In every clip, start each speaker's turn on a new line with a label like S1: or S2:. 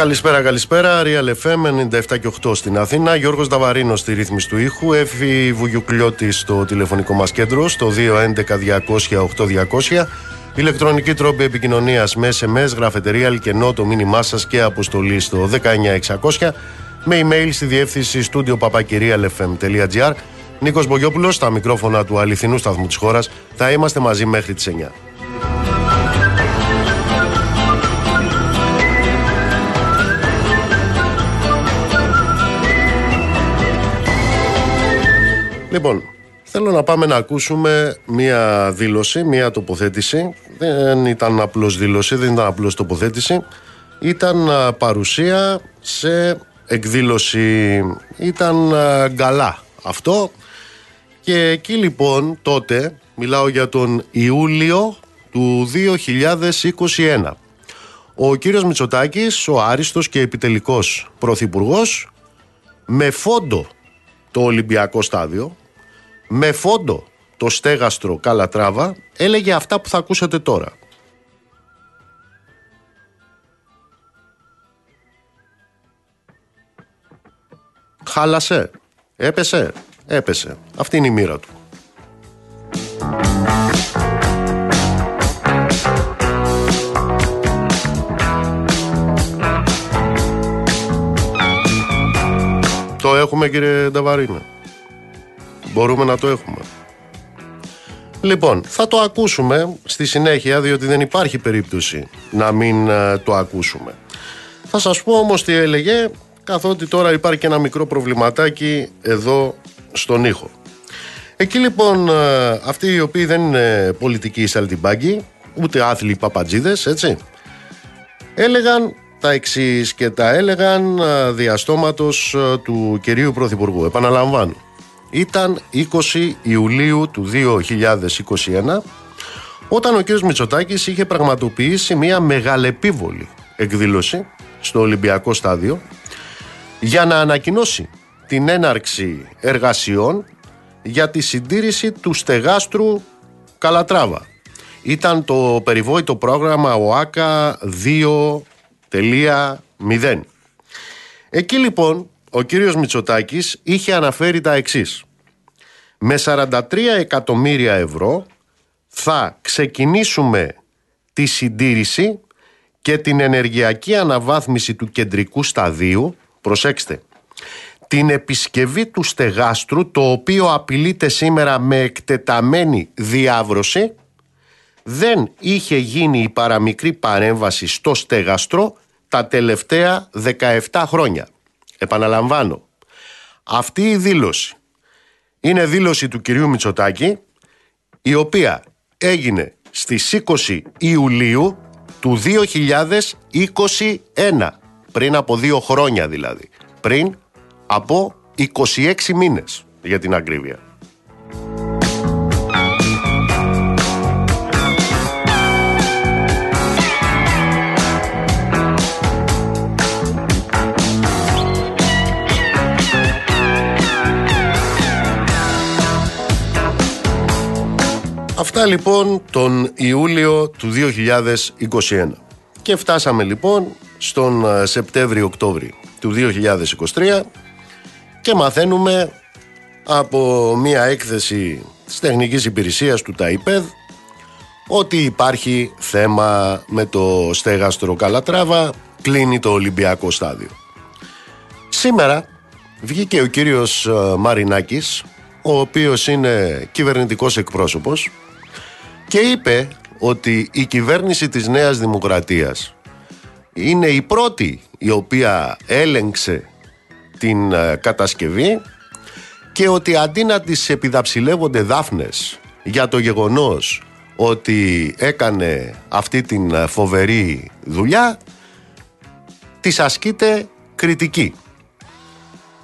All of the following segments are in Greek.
S1: Καλησπέρα, καλησπέρα. Real FM 97 και 8 στην Αθήνα. Γιώργος Δαβαρίνο στη ρύθμιση του ήχου. Έφη Βουγιουκλιώτη στο τηλεφωνικό μας κέντρο στο 211-200-8200. Ηλεκτρονική τρόπη επικοινωνίας με SMS, γραφετερία, αλκενό, το μήνυμά σας και αποστολή στο 19600 με email στη διεύθυνση studio papakirialfm.gr. Νίκος Μπογιόπουλος στα μικρόφωνα του αληθινού σταθμού της χώρας. Θα είμαστε μαζί μέχρι τις 9. Λοιπόν, θέλω να πάμε να ακούσουμε μία δήλωση, μία τοποθέτηση. Δεν ήταν απλώς δήλωση, δεν ήταν απλώς τοποθέτηση. Ήταν παρουσία σε εκδήλωση. Ήταν γκαλά αυτό. Και εκεί λοιπόν τότε, μιλάω για τον Ιούλιο του 2021. Ο κύριος Μητσοτάκης, ο άριστος και επιτελικός πρωθυπουργός, με φόντο το Ολυμπιακό στάδιο, με φόντο το στέγαστρο Καλατράβα, έλεγε αυτά που θα ακούσετε τώρα. Χάλασε, έπεσε, έπεσε. Αυτή είναι η μοίρα του. Το έχουμε κύριε Νταβαρίνα. Μπορούμε να το έχουμε. Λοιπόν, θα το ακούσουμε στη συνέχεια διότι δεν υπάρχει περίπτωση να μην ε, το ακούσουμε. Θα σας πω όμως τι έλεγε καθότι τώρα υπάρχει και ένα μικρό προβληματάκι εδώ στον ήχο. Εκεί λοιπόν ε, αυτοί οι οποίοι δεν είναι πολιτικοί σαλτιμπάγκοι, ούτε άθλοι παπατζίδες, έτσι, έλεγαν τα εξής και τα έλεγαν ε, διαστόματος του κυρίου Πρωθυπουργού. Επαναλαμβάνω. Ήταν 20 Ιουλίου του 2021 όταν ο κ. Μητσοτάκης είχε πραγματοποιήσει μια μεγαλεπίβολη εκδήλωση στο Ολυμπιακό Στάδιο για να ανακοινώσει την έναρξη εργασιών για τη συντήρηση του στεγάστρου Καλατράβα. Ήταν το περιβόητο πρόγραμμα ΟΑΚΑ 2.0. Εκεί λοιπόν ο κύριος Μητσοτάκης είχε αναφέρει τα εξής. Με 43 εκατομμύρια ευρώ θα ξεκινήσουμε τη συντήρηση και την ενεργειακή αναβάθμιση του κεντρικού σταδίου, προσέξτε, την επισκευή του στεγάστρου, το οποίο απειλείται σήμερα με εκτεταμένη διάβρωση, δεν είχε γίνει η παραμικρή παρέμβαση στο στεγαστρό τα τελευταία 17 χρόνια. Επαναλαμβάνω, αυτή η δήλωση είναι δήλωση του κυρίου Μητσοτάκη η οποία έγινε στις 20 Ιουλίου του 2021 πριν από δύο χρόνια δηλαδή. Πριν από 26 μήνες για την ακρίβεια. Αυτά λοιπόν τον Ιούλιο του 2021. Και φτάσαμε λοιπόν στον ε, Σεπτέμβριο-Οκτώβριο του 2023 και μαθαίνουμε από μία έκθεση της τεχνικής υπηρεσίας του ΤΑΙΠΕΔ ότι υπάρχει θέμα με το στέγαστρο Καλατράβα, κλείνει το Ολυμπιακό στάδιο. Σήμερα βγήκε ο κύριος ε, Μαρινάκης, ο οποίος είναι κυβερνητικός εκπρόσωπος και είπε ότι η κυβέρνηση της Νέας Δημοκρατίας είναι η πρώτη η οποία έλεγξε την ε, κατασκευή και ότι αντί να τις επιδαψιλεύονται δάφνες για το γεγονός ότι έκανε αυτή την ε, φοβερή δουλειά της ασκείται κριτική.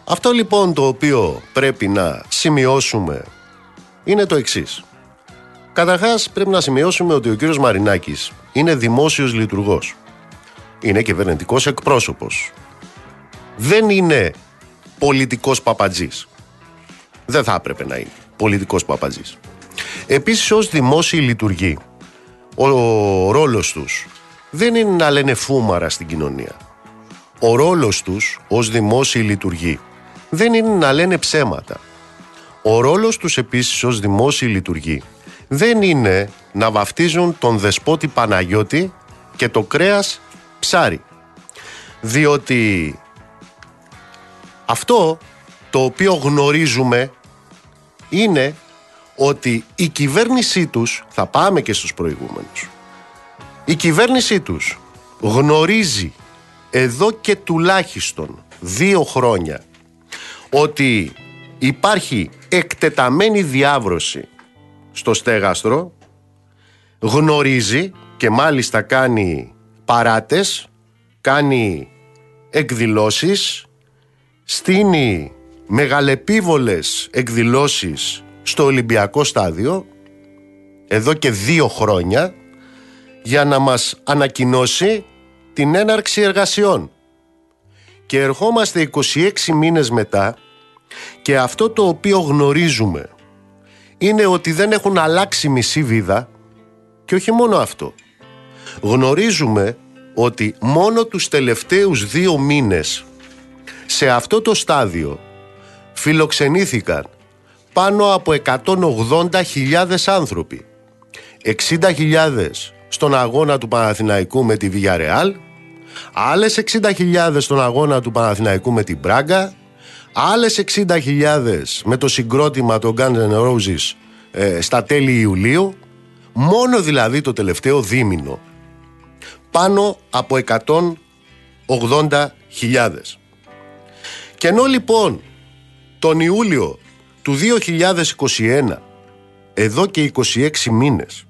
S1: Αυτό λοιπόν το οποίο πρέπει να σημειώσουμε είναι το εξής. Καταρχάς, πρέπει να σημειώσουμε ότι ο κύριος Μαρινάκης είναι δημόσιος λειτουργός. Είναι κυβερνητικός εκπρόσωπος. Δεν είναι πολιτικός παπατζής. Δεν θα έπρεπε να είναι πολιτικός παπατζής. Επίσης, ως δημόσιοι λειτουργοί, ο ρόλος τους δεν είναι να λένε φούμαρα στην κοινωνία. ο ρόλος τους ως δημόσιοι λειτουργοί δεν είναι να λένε ψέματα. Ο ρόλος τους επίσης ως δημόσιοι λειτουργοί δεν είναι να βαφτίζουν τον δεσπότη Παναγιώτη και το κρέας ψάρι. Διότι αυτό το οποίο γνωρίζουμε είναι ότι η κυβέρνησή τους, θα πάμε και στους προηγούμενους, η κυβέρνησή τους γνωρίζει εδώ και τουλάχιστον δύο χρόνια ότι υπάρχει εκτεταμένη διάβρωση στο στέγαστρο, γνωρίζει και μάλιστα κάνει παράτες, κάνει εκδηλώσεις, στείνει μεγαλεπίβολες εκδηλώσεις στο Ολυμπιακό στάδιο εδώ και δύο χρόνια για να μας ανακοινώσει την έναρξη εργασιών. Και ερχόμαστε 26 μήνες μετά και αυτό το οποίο γνωρίζουμε είναι ότι δεν έχουν αλλάξει μισή βίδα και όχι μόνο αυτό. Γνωρίζουμε ότι μόνο τους τελευταίους δύο μήνες σε αυτό το στάδιο φιλοξενήθηκαν πάνω από 180.000 άνθρωποι. 60.000 στον αγώνα του Παναθηναϊκού με τη Villarreal, άλλες 60.000 στον αγώνα του Παναθηναϊκού με την Μπράγκα, άλλες 60.000 με το συγκρότημα των Guns N' Roses ε, στα τέλη Ιουλίου, μόνο δηλαδή το τελευταίο δίμηνο. Πάνω από 180.000. Και ενώ λοιπόν τον Ιούλιο του 2021, εδώ και 26 μήνες,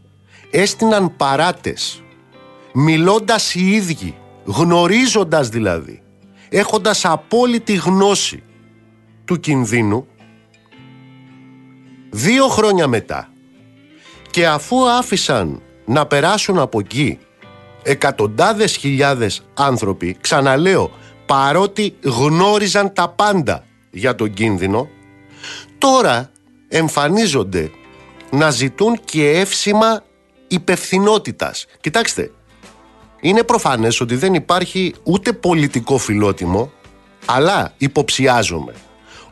S1: έστειναν παράτες, μιλώντας οι ίδιοι, γνωρίζοντας δηλαδή, έχοντας απόλυτη γνώση του κινδύνου, δύο χρόνια μετά και αφού άφησαν να περάσουν από εκεί εκατοντάδες χιλιάδες άνθρωποι, ξαναλέω, παρότι γνώριζαν τα πάντα για τον κίνδυνο, τώρα εμφανίζονται να ζητούν και εύσημα υπευθυνότητας. Κοιτάξτε, είναι προφανές ότι δεν υπάρχει ούτε πολιτικό φιλότιμο, αλλά υποψιάζομαι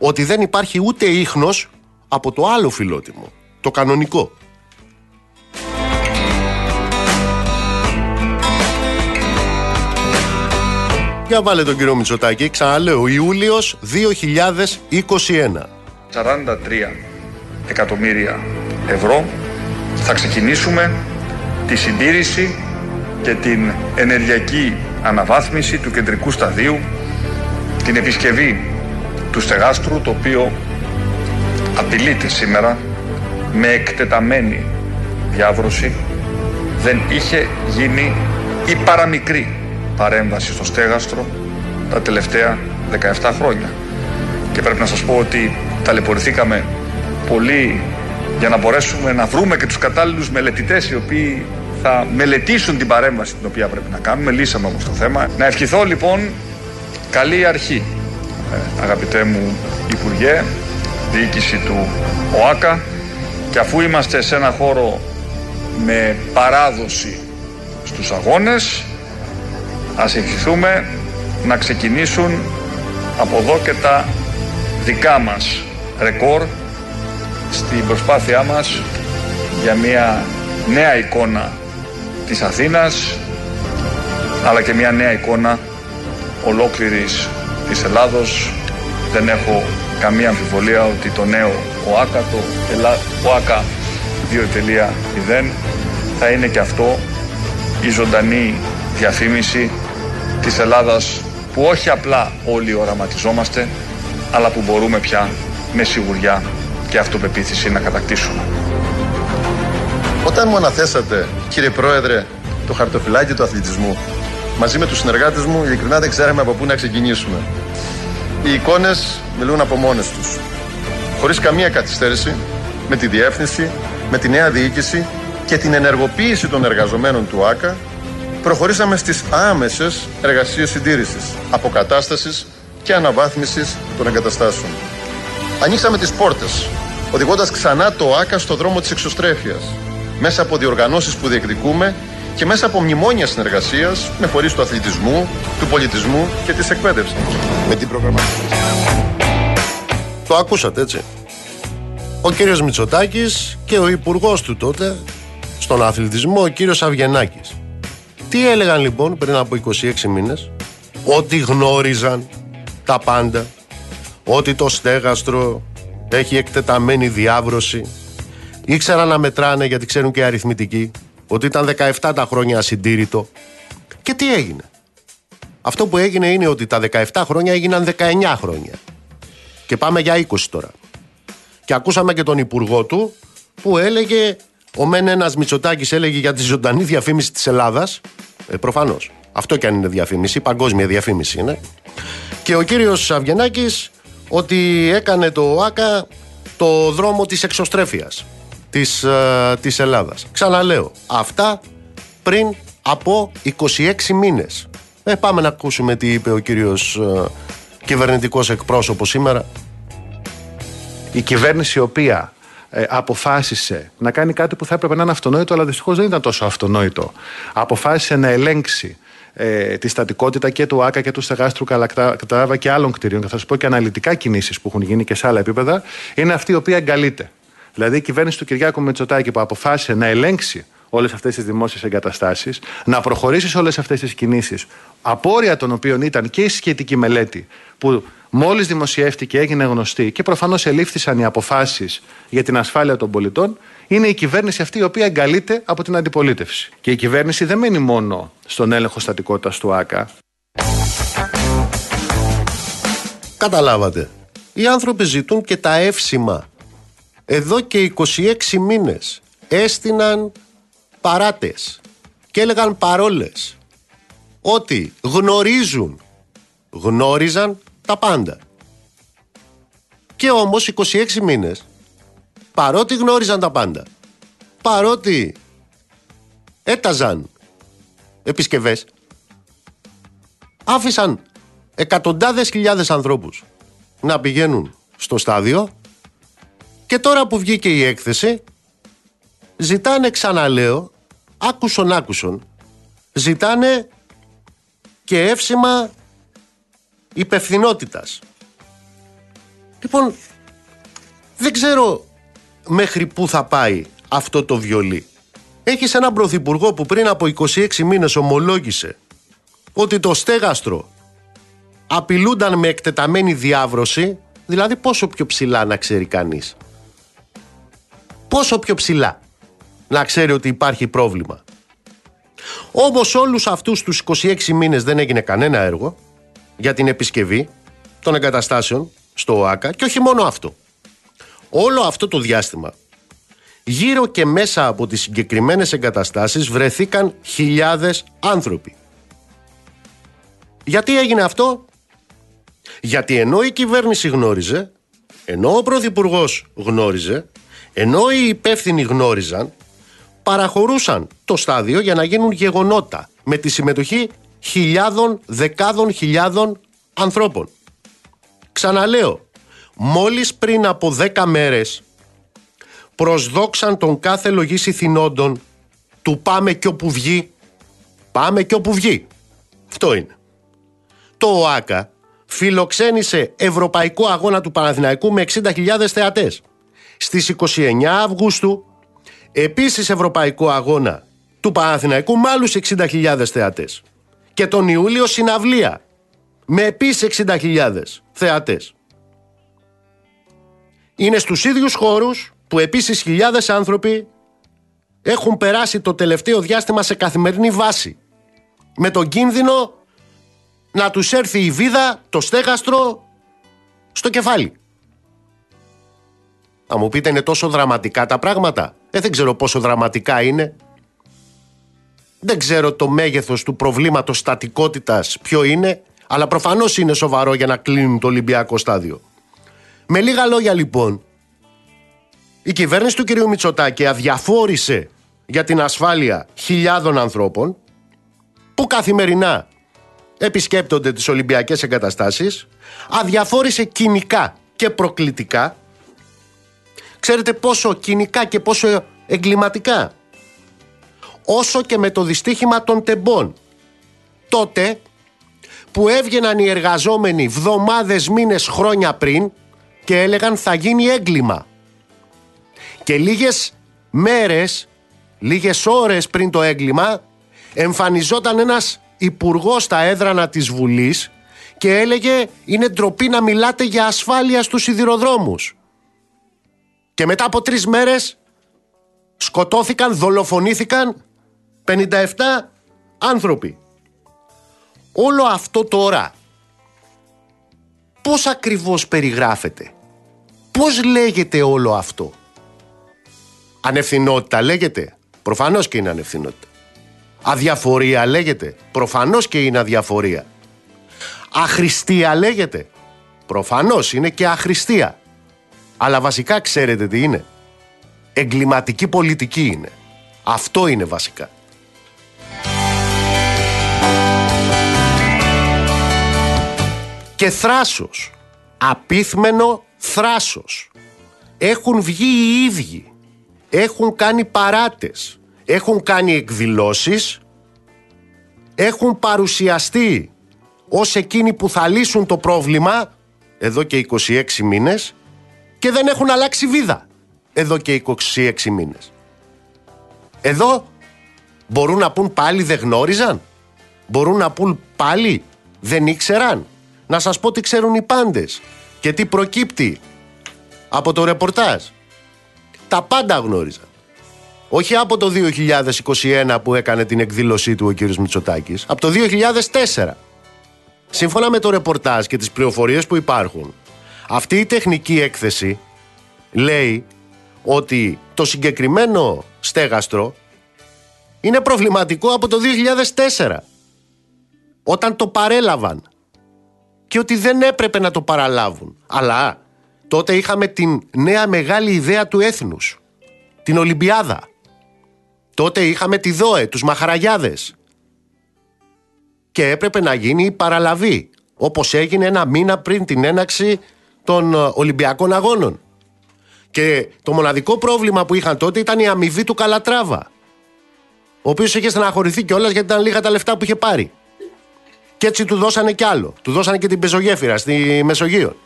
S1: ότι δεν υπάρχει ούτε ίχνος από το άλλο φιλότιμο, το κανονικό. Για βάλε τον κύριο Μητσοτάκη, ξαναλέω, Ιούλιος 2021.
S2: 43 εκατομμύρια ευρώ θα ξεκινήσουμε τη συντήρηση και την ενεργειακή αναβάθμιση του κεντρικού σταδίου, την επισκευή του στεγάστρου, το οποίο απειλείται σήμερα με εκτεταμένη διάβρωση. Δεν είχε γίνει η παραμικρή παρέμβαση στο στέγαστρο τα τελευταία 17 χρόνια. Και πρέπει να σας πω ότι ταλαιπωρηθήκαμε πολύ για να μπορέσουμε να βρούμε και τους κατάλληλους μελετητές οι οποίοι θα μελετήσουν την παρέμβαση την οποία πρέπει να κάνουμε. Λύσαμε όμως το θέμα. Να ευχηθώ λοιπόν καλή αρχή ε, αγαπητέ μου Υπουργέ, διοίκηση του ΟΑΚΑ και αφού είμαστε σε ένα χώρο με παράδοση στους αγώνες ας ευχηθούμε να ξεκινήσουν από εδώ και τα δικά μας ρεκόρ στην προσπάθειά μας για μια νέα εικόνα της Αθήνας αλλά και μια νέα εικόνα ολόκληρης της Ελλάδος. Δεν έχω καμία αμφιβολία ότι το νέο ΟΑΚΑ, το ΟΑΚΑ 2.0 θα είναι και αυτό η ζωντανή διαφήμιση της Ελλάδας που όχι απλά όλοι οραματιζόμαστε αλλά που μπορούμε πια με σιγουριά και αυτοπεποίθηση να κατακτήσουμε.
S3: Όταν μου αναθέσατε, κύριε Πρόεδρε, το χαρτοφυλάκι του αθλητισμού, μαζί με τους συνεργάτες μου, ειλικρινά δεν ξέραμε από πού να ξεκινήσουμε. Οι εικόνες μιλούν από μόνες τους. Χωρίς καμία καθυστέρηση, με τη διεύθυνση, με τη νέα διοίκηση και την ενεργοποίηση των εργαζομένων του ΆΚΑ, προχωρήσαμε στις άμεσες εργασίες συντήρησης, αποκατάστασης και αναβάθμισης των εγκαταστάσεων. Ανοίξαμε τις πόρτες, οδηγώντας ξανά το ΆΚΑ στο δρόμο της εξωστρέφειας, μέσα από διοργανώσεις που διεκδικούμε και μέσα από μνημόνια συνεργασίας με φορείς του αθλητισμού, του πολιτισμού και της εκπαίδευσης.
S1: Με την προγραμματική. Το ακούσατε έτσι. Ο κύριος Μητσοτάκης και ο υπουργός του τότε στον αθλητισμό, ο κύριος Αυγενάκης. Τι έλεγαν λοιπόν πριν από 26 μήνες, ότι γνώριζαν τα πάντα, ότι το στέγαστρο έχει εκτεταμένη διάβρωση, ήξεραν να μετράνε γιατί ξέρουν και αριθμητικοί, ότι ήταν 17 τα χρόνια ασυντήρητο. Και τι έγινε. Αυτό που έγινε είναι ότι τα 17 χρόνια έγιναν 19 χρόνια. Και πάμε για 20 τώρα. Και ακούσαμε και τον υπουργό του που έλεγε, ο μεν ένας Μητσοτάκης έλεγε για τη ζωντανή διαφήμιση της Ελλάδας. Ε, Προφανώς. Αυτό και αν είναι διαφήμιση, παγκόσμια διαφήμιση είναι. Και ο κύριος Αυγενάκης ότι έκανε το ΆΚΑ το δρόμο της εξωστρέφειας της, ε, της Ελλάδας. Ξαναλέω, αυτά πριν από 26 μήνες. Ε, πάμε να ακούσουμε τι είπε ο κύριος ε, κυβερνητικός εκπρόσωπος σήμερα.
S4: Η κυβέρνηση η οποία ε, αποφάσισε να κάνει κάτι που θα έπρεπε να είναι αυτονόητο, αλλά δυστυχώς δεν ήταν τόσο αυτονόητο. Αποφάσισε να ελέγξει ε, τη στατικότητα και του ΆΚΑ και του Στεγάστρου Καλακτράβα και άλλων κτηρίων, και θα σας πω και αναλυτικά κινήσεις που έχουν γίνει και σε άλλα επίπεδα, είναι αυτή η οποία εγκαλείται. Δηλαδή η κυβέρνηση του Κυριάκου Μητσοτάκη που αποφάσισε να ελέγξει όλες αυτές τις δημόσιες εγκαταστάσεις, να προχωρήσει σε όλες αυτές τις κινήσεις, απόρρια των οποίων ήταν και η σχετική μελέτη που μόλις δημοσιεύτηκε, έγινε γνωστή και προφανώς ελήφθησαν οι αποφάσεις για την ασφάλεια των πολιτών, είναι η κυβέρνηση αυτή η οποία εγκαλείται από την αντιπολίτευση. Και η κυβέρνηση δεν μένει μόνο στον έλεγχο στατικότητας του ΑΚΑ.
S1: Καταλάβατε. Οι άνθρωποι ζητούν και τα εύσημα. Εδώ και 26 μήνες έστειναν παράτες και έλεγαν παρόλες ότι γνωρίζουν, γνώριζαν τα πάντα. Και όμως 26 μήνες παρότι γνώριζαν τα πάντα, παρότι έταζαν επισκευές, άφησαν εκατοντάδες χιλιάδες ανθρώπους να πηγαίνουν στο στάδιο και τώρα που βγήκε η έκθεση ζητάνε ξαναλέω άκουσον άκουσον ζητάνε και εύσημα υπευθυνότητας. Λοιπόν, δεν ξέρω μέχρι πού θα πάει αυτό το βιολί. Έχεις έναν πρωθυπουργό που πριν από 26 μήνες ομολόγησε ότι το στέγαστρο απειλούνταν με εκτεταμένη διάβρωση, δηλαδή πόσο πιο ψηλά να ξέρει κανείς. Πόσο πιο ψηλά να ξέρει ότι υπάρχει πρόβλημα. Όμως όλους αυτούς τους 26 μήνες δεν έγινε κανένα έργο για την επισκευή των εγκαταστάσεων στο ΟΑΚΑ και όχι μόνο αυτό όλο αυτό το διάστημα γύρω και μέσα από τις συγκεκριμένες εγκαταστάσεις βρεθήκαν χιλιάδες άνθρωποι. Γιατί έγινε αυτό; Γιατί ενώ η κυβέρνηση γνώριζε, ενώ ο Πρωθυπουργός γνώριζε, ενώ οι υπεύθυνοι γνώριζαν, παραχωρούσαν το στάδιο για να γίνουν γεγονότα με τη συμμετοχή χιλιάδων, δεκάδων χιλιάδων ανθρώπων. Ξαναλέω, μόλις πριν από δέκα μέρες προσδόξαν τον κάθε λογής ηθινόντων του πάμε και όπου βγει, πάμε και όπου βγει. Αυτό είναι. Το ΟΑΚΑ φιλοξένησε ευρωπαϊκό αγώνα του Παναθηναϊκού με 60.000 θεατές. Στις 29 Αυγούστου επίσης ευρωπαϊκό αγώνα του Παναθηναϊκού με άλλους 60.000 θεατές. Και τον Ιούλιο συναυλία με επίσης 60.000 θεατές είναι στους ίδιους χώρους που επίσης χιλιάδες άνθρωποι έχουν περάσει το τελευταίο διάστημα σε καθημερινή βάση. Με τον κίνδυνο να τους έρθει η βίδα, το στέγαστρο, στο κεφάλι. Θα μου πείτε είναι τόσο δραματικά τα πράγματα; Ε, δεν ξέρω πόσο δραματικά είναι. Δεν ξέρω το μέγεθος του προβλήματος στατικότητας ποιο είναι, αλλά προφανώς είναι σοβαρό για να κλείνουν το Ολυμπιακό στάδιο. Με λίγα λόγια λοιπόν, η κυβέρνηση του κ. Μητσοτάκη αδιαφόρησε για την ασφάλεια χιλιάδων ανθρώπων που καθημερινά επισκέπτονται τις Ολυμπιακές εγκαταστάσεις, αδιαφόρησε κοινικά και προκλητικά. Ξέρετε πόσο κοινικά και πόσο εγκληματικά; όσο και με το δυστύχημα των τεμπών. Τότε που έβγαιναν οι εργαζόμενοι βδομάδες, μήνες, χρόνια πριν και έλεγαν θα γίνει έγκλημα. Και λίγες μέρες, λίγες ώρες πριν το έγκλημα εμφανιζόταν ένας υπουργός στα έδρανα της Βουλής και έλεγε είναι ντροπή να μιλάτε για ασφάλεια στους σιδηροδρόμους. Και μετά από τρεις μέρες σκοτώθηκαν, δολοφονήθηκαν 57 άνθρωποι. Όλο αυτό τώρα πώς ακριβώς περιγράφεται; Πώς λέγεται όλο αυτό; Ανευθυνότητα λέγεται; Προφανώς και είναι ανευθυνότητα. Αδιαφορία λέγεται; Προφανώς και είναι αδιαφορία. Αχρηστία λέγεται; Προφανώς είναι και αχρηστία. Αλλά βασικά ξέρετε τι είναι. Εγκληματική πολιτική είναι. Αυτό είναι βασικά. Και θράσος. Απίθμενο θράσος. Έχουν βγει οι ίδιοι. Έχουν κάνει παράτες. Έχουν κάνει εκδηλώσεις. Έχουν παρουσιαστεί ως εκείνοι που θα λύσουν το πρόβλημα εδώ και 26 μήνες και δεν έχουν αλλάξει βίδα εδώ και 26 μήνες. Εδώ μπορούν να πούν πάλι δεν γνώριζαν. Μπορούν να πούν πάλι δεν ήξεραν. Να σας πω τι ξέρουν οι πάντες και τι προκύπτει από το ρεπορτάζ. Τα πάντα γνώριζαν. Όχι από το 2021 που έκανε την εκδήλωσή του ο κύριος Μητσοτάκης, από το 2004. Σύμφωνα με το ρεπορτάζ και τις πληροφορίες που υπάρχουν, αυτή η τεχνική έκθεση λέει ότι το συγκεκριμένο στέγαστρο είναι προβληματικό από το 2004 όταν το παρέλαβαν και ότι δεν έπρεπε να το παραλάβουν. Αλλά τότε είχαμε την νέα μεγάλη ιδέα του έθνους, την Ολυμπιάδα. Τότε είχαμε τη ΔΟΕ, τους Μαχαραγιάδες. Και έπρεπε να γίνει η παραλαβή, όπως έγινε ένα μήνα πριν την έναξη των ε, Ολυμπιακών Αγώνων. Και το μοναδικό πρόβλημα που είχαν τότε ήταν η αμοιβή του Καλατράβα. Ο οποίος είχε στεναχωρηθεί κιόλας γιατί ήταν λίγα τα λεφτά που είχε πάρει. Και έτσι του δώσανε κι άλλο. Του δώσανε και την πεζογέφυρα στη Μεσογείο.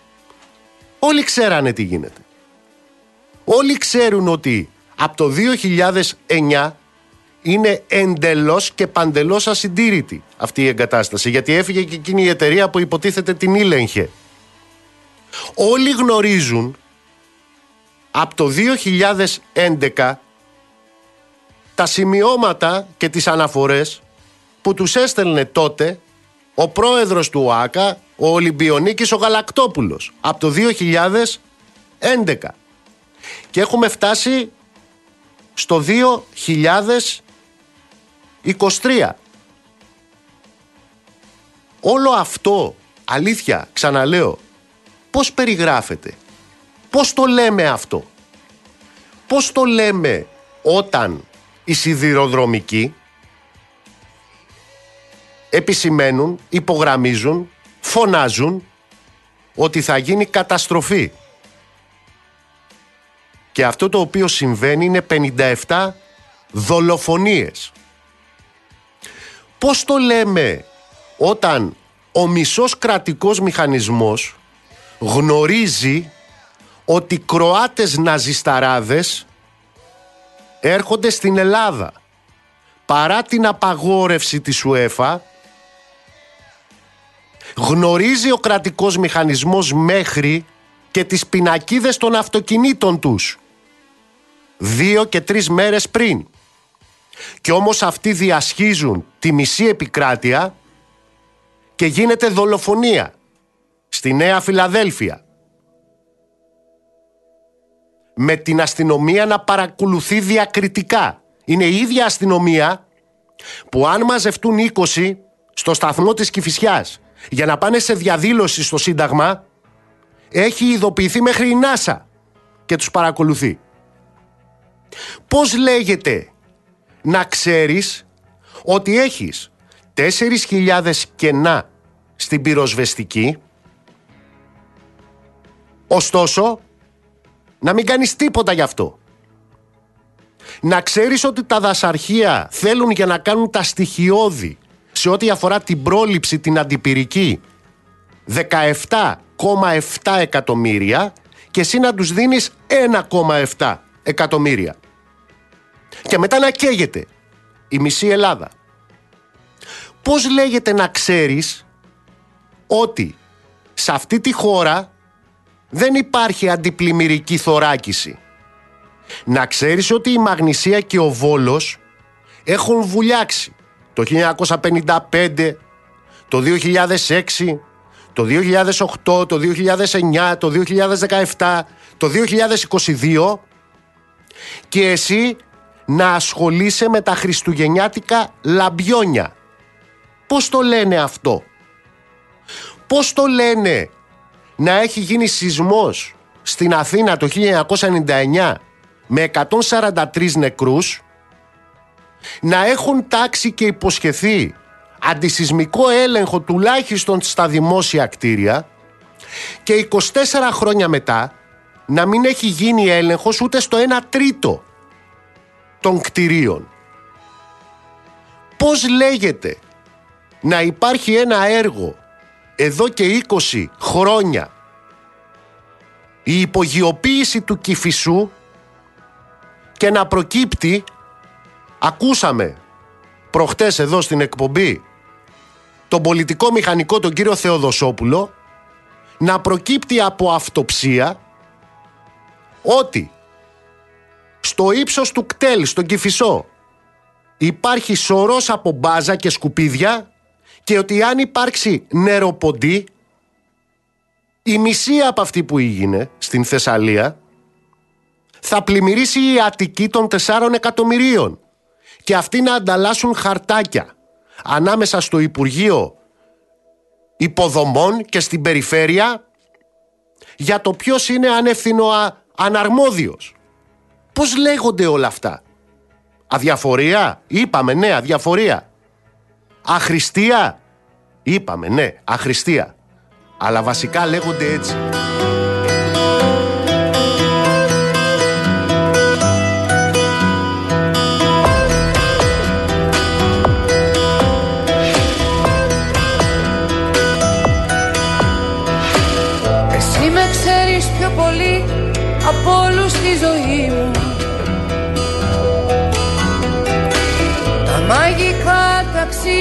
S1: Όλοι ξέρανε τι γίνεται. Όλοι ξέρουν ότι από το 2009 είναι εντελώς και παντελώς ασυντήρητη αυτή η εγκατάσταση γιατί έφυγε και εκείνη η εταιρεία που υποτίθεται την ήλεγχε. Όλοι γνωρίζουν από το 2011 τα σημειώματα και τις αναφορές που τους έστελνε τότε ο πρόεδρος του ΟΑΚΑ, ο Ολυμπιονίκης ο Γαλακτόπουλος, από το 2011. Και έχουμε φτάσει στο 2023. Όλο αυτό, αλήθεια, ξαναλέω, πώς περιγράφεται, πώς το λέμε αυτό, πώς το λέμε όταν οι σιδηροδρομικοί επισημαίνουν, υπογραμμίζουν, φωνάζουν ότι θα γίνει καταστροφή. Και αυτό το οποίο συμβαίνει είναι 57 δολοφονίες. Πώς το λέμε όταν ο μισός κρατικός μηχανισμός γνωρίζει ότι Κροάτες ναζισταράδες έρχονται στην Ελλάδα. Παρά την απαγόρευση της ΟΕΦΑ γνωρίζει ο κρατικός μηχανισμός μέχρι και τις πινακίδες των αυτοκινήτων τους. Δύο και τρεις μέρες πριν. Και όμως αυτοί διασχίζουν τη μισή επικράτεια και γίνεται δολοφονία στη Νέα Φιλαδέλφια με την αστυνομία να παρακολουθεί διακριτικά. Είναι η ίδια αστυνομία που αν μαζευτούν 20 στο σταθμό της Κηφισιάς για να πάνε σε διαδήλωση στο Σύνταγμα έχει ειδοποιηθεί μέχρι η ΝΑΣΑ και τους παρακολουθεί. Πώς λέγεται να ξέρεις ότι έχεις 4.000 κενά στην πυροσβεστική ωστόσο να μην κάνεις τίποτα γι' αυτό. Να ξέρεις ότι τα δασαρχεία θέλουν για να κάνουν τα στοιχειώδη σε ό,τι αφορά την πρόληψη την αντιπυρική 17,7 εκατομμύρια και εσύ να τους δίνεις 1,7 εκατομμύρια. Και μετά να καίγεται η μισή Ελλάδα. Πώς λέγεται να ξέρεις ότι σε αυτή τη χώρα δεν υπάρχει αντιπλημμυρική θωράκιση. Να ξέρεις ότι η Μαγνησία και ο Βόλος έχουν βουλιάξει το 1955, το 2006, το 2008, το 2009, το 2017, το 2022 και εσύ να ασχολείσαι με τα χριστουγεννιάτικα λαμπιόνια. Πώς το λένε αυτό; Πώς το λένε να έχει γίνει σεισμός στην Αθήνα το 1999 με 143 νεκρούς να έχουν τάξει και υποσχεθεί αντισυσμικό έλεγχο τουλάχιστον στα δημόσια κτίρια και 24 χρόνια μετά να μην έχει γίνει έλεγχος ούτε στο 1 τρίτο των κτιρίων. Πώς λέγεται να υπάρχει ένα έργο εδώ και 20 χρόνια. Η υπογειοποίηση του Κηφισού και να προκύπτει ακούσαμε προχτές εδώ στην εκπομπή τον πολιτικό μηχανικό τον κύριο Θεοδοσόπουλο να προκύπτει από αυτοψία ότι στο ύψος του κτέλ, στον Κηφισό υπάρχει σωρός από μπάζα και σκουπίδια και ότι αν υπάρξει νεροποντή η μισή από αυτή που έγινε στην Θεσσαλία θα πλημμυρίσει η Αττική των 4 εκατομμυρίων και αυτοί να ανταλλάσσουν χαρτάκια ανάμεσα στο Υπουργείο Υποδομών και στην Περιφέρεια για το ποιος είναι ανεύθυνο αναρμόδιος. Πώς λέγονται όλα αυτά; Αδιαφορία; Είπαμε ναι, αδιαφορία. Αχρηστία. Είπαμε ναι, αχρηστία. Αλλά βασικά λέγονται έτσι.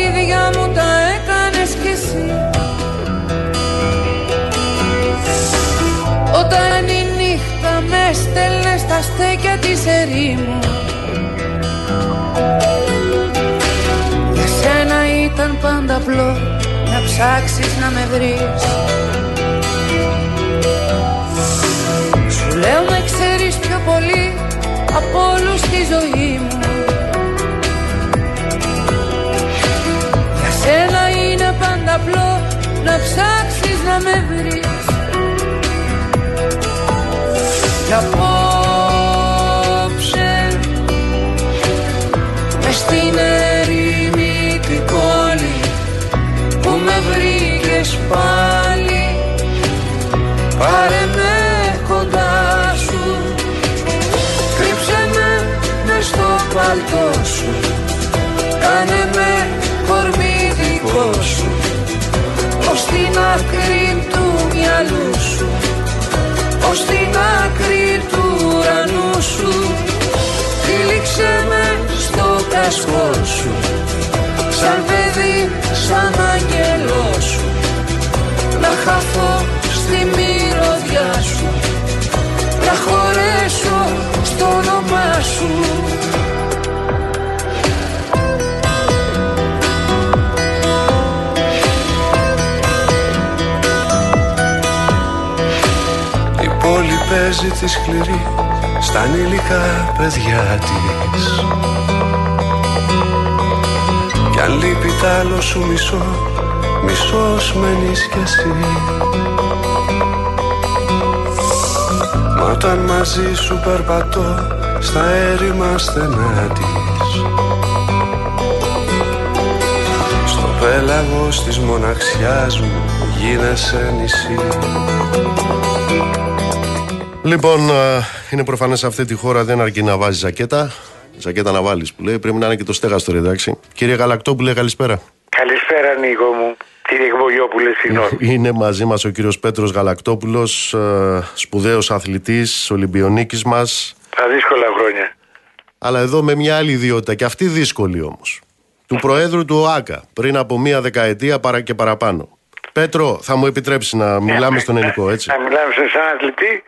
S5: Ταξίδια μου τα έκανες κι εσύ. Όταν η νύχτα με στέλνε στα στέκια της ερήμου Για σένα ήταν πάντα απλό να ψάξεις να με βρεις. Σου λέω με ξέρεις πιο πολύ από όλους στη ζωή μου απλό να ψάξεις να με βρεις. Κι απόψε μες στην στο κασκό σου Σαν παιδί, σαν άγγελό σου. Να χαθώ στη μυρωδιά σου. Να χωρέσω στο όνομά σου.
S6: Η πόλη παίζει τη σκληρή στα ανήλικα παιδιά της Κι αν λείπει τ' άλλο σου μισό, μισός μένεις κι εσύ. Μα όταν μαζί σου περπατώ στα έρημα στενά της. Στο πέλαγος της μοναξιάς μου γίνεσαι νησί.
S1: Λοιπόν, α, είναι προφανές σε αυτή τη χώρα δεν αρκεί να βάζεις ζακέτα. Ζακέτα να βάλει που λέει. Πρέπει να είναι και το στέγαστο, ρε, εντάξει. Κύριε Γαλακτόπουλε, καλησπέρα.
S7: Καλησπέρα Νίκο μου. Κύριε Εκβογιόπουλε, συγγνώμη.
S1: Είναι μαζί μας ο κύριος Πέτρος Γαλακτόπουλος, σπουδαίος αθλητής, Ολυμπιονίκης μας.
S7: Τα δύσκολα χρόνια.
S1: Αλλά εδώ με μια άλλη ιδιότητα, και αυτή δύσκολη όμως. Του Προέδρου του ΟΑΚΑ, πριν από μία δεκαετία παρά και παραπάνω. Πέτρο, θα μου επιτρέψεις να μιλάμε στον ελληνικό, έτσι;
S7: Να μιλάμε σε σαν αθλητή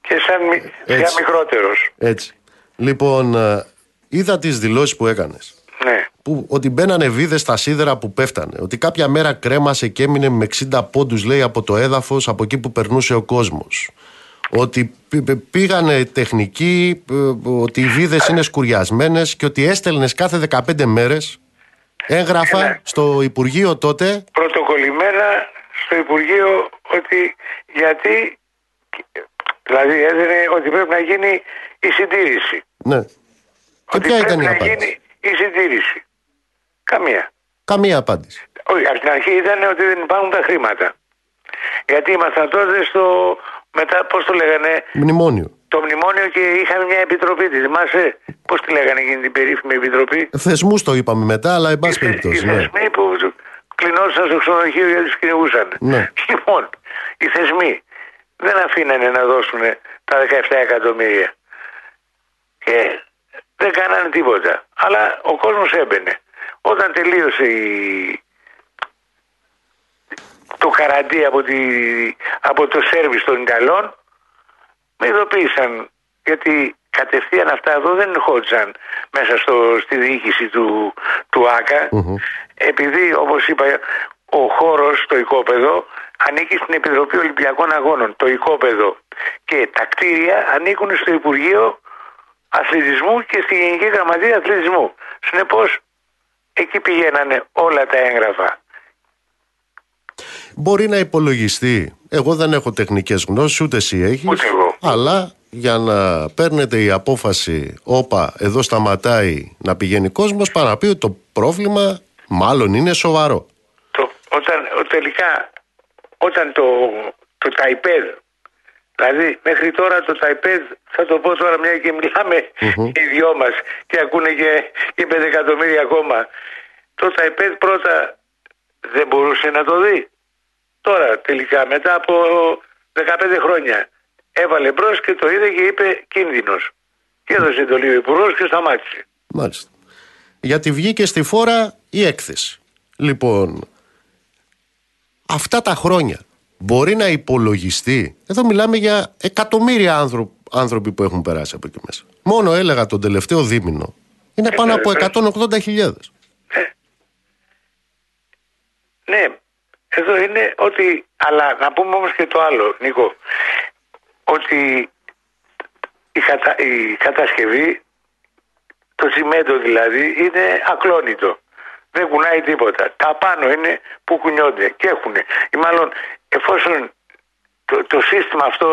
S7: και σαν, μι...
S1: Έτσι.
S7: σαν μικρότερος.
S1: Έτσι. Λοιπόν, ε, είδα τις δηλώσεις που έκανες.
S7: Ναι.
S1: Που, ότι μπαίνανε βίδες στα σίδερα που πέφτανε. Ότι κάποια μέρα κρέμασε και έμεινε με 60 πόντους, λέει, από το έδαφος από εκεί που περνούσε ο κόσμος. Ότι π- π- πήγανε τεχνικοί, ε, ότι οι βίδες είναι σκουριασμένες και ότι έστελνες κάθε 15 μέρες έγγραφα
S7: Ναι.
S1: στο Υπουργείο τότε.
S7: Πρωτοκολλημένα στο Υπουργείο ότι γιατί δηλαδή έδινε ότι πρέπει να γίνει η συντήρηση.
S1: Ναι. Και
S7: ότι
S1: ποια
S7: πρέπει
S1: ήταν η
S7: να
S1: απάντηση;
S7: γίνει η συντήρηση. Καμία.
S1: Καμία απάντηση.
S7: Όχι, από την αρχή ήταν ότι δεν υπάρχουν τα χρήματα. Γιατί ήμασταν τότε στο. Μετά, πώς το λέγανε,
S1: Μνημόνιο.
S7: το μνημόνιο και είχαμε μια επιτροπή τη. Θυμάσαι; Πώς τη λέγανε εκείνη την περίφημη επιτροπή;
S1: Θεσμούς το είπαμε μετά, αλλά εν πάση
S7: Οι θε-
S1: περιπτώσει.
S7: Οι
S1: Ναι.
S7: θεσμοί που κλεινόντουσαν στο ξενοδοχείο γιατί τους κυνηγούσαν.
S1: Ναι.
S7: Λοιπόν, οι θεσμοί δεν αφήνανε να δώσουν τα 17 εκατομμύρια. Και δεν κάνανε τίποτα. Αλλά ο κόσμος έμπαινε. Όταν τελείωσε η... το καραντί από, τη... από το σέρβις των Ιταλών, με ειδοποίησαν γιατί κατευθείαν αυτά εδώ δεν ερχόντουσαν μέσα στο, στη διοίκηση του, του ΑΚΑ επειδή όπως είπα ο χώρος, το οικόπεδο ανήκει στην Επιτροπή Ολυμπιακών Αγώνων το οικόπεδο και τα κτίρια ανήκουν στο Υπουργείο Αθλητισμού και στη Γενική Γραμματεία Αθλητισμού συνεπώς εκεί πηγαίνανε όλα τα έγγραφα
S1: Μπορεί να υπολογιστεί. Εγώ δεν έχω τεχνικές γνώσεις, ούτε εσύ έχεις.
S7: Ούτε εγώ.
S1: Αλλά για να παίρνετε η απόφαση, όπα, εδώ σταματάει να πηγαίνει κόσμος, παρά να πει ότι το πρόβλημα μάλλον είναι σοβαρό.
S7: το, όταν ο- τελικά όταν το, το ταϊπέδ δηλαδή μέχρι τώρα το ταϊπέδ θα το πω τώρα μια και μιλάμε οι δυο μας και ακούνε και, και 5 εκατομμύρια ακόμα. Το ταϊπέδ πρώτα δεν μπορούσε να το δει. Τώρα τελικά μετά από 15 χρόνια έβαλε μπρος και το είδε και είπε κίνδυνος. Και έδωσε εντολή ο υπουργός και σταμάτησε.
S1: Μάλιστα. Γιατί βγήκε στη φόρα η έκθεση. Λοιπόν, αυτά τα χρόνια μπορεί να υπολογιστεί. Εδώ μιλάμε για εκατομμύρια άνθρω- άνθρωποι που έχουν περάσει από εκεί μέσα. Μόνο έλεγα τον τελευταίο δίμηνο. Είναι πάνω από 180.000.
S7: Ναι, εδώ είναι ότι. Αλλά να πούμε όμως και το άλλο, Νίκο. Ότι η, κατα... η κατασκευή, το τσιμέντο δηλαδή, είναι ακλόνητο. Δεν κουνάει τίποτα. Τα πάνω είναι που κουνιόνται και έχουν. Ή μάλλον εφόσον το, το σύστημα αυτό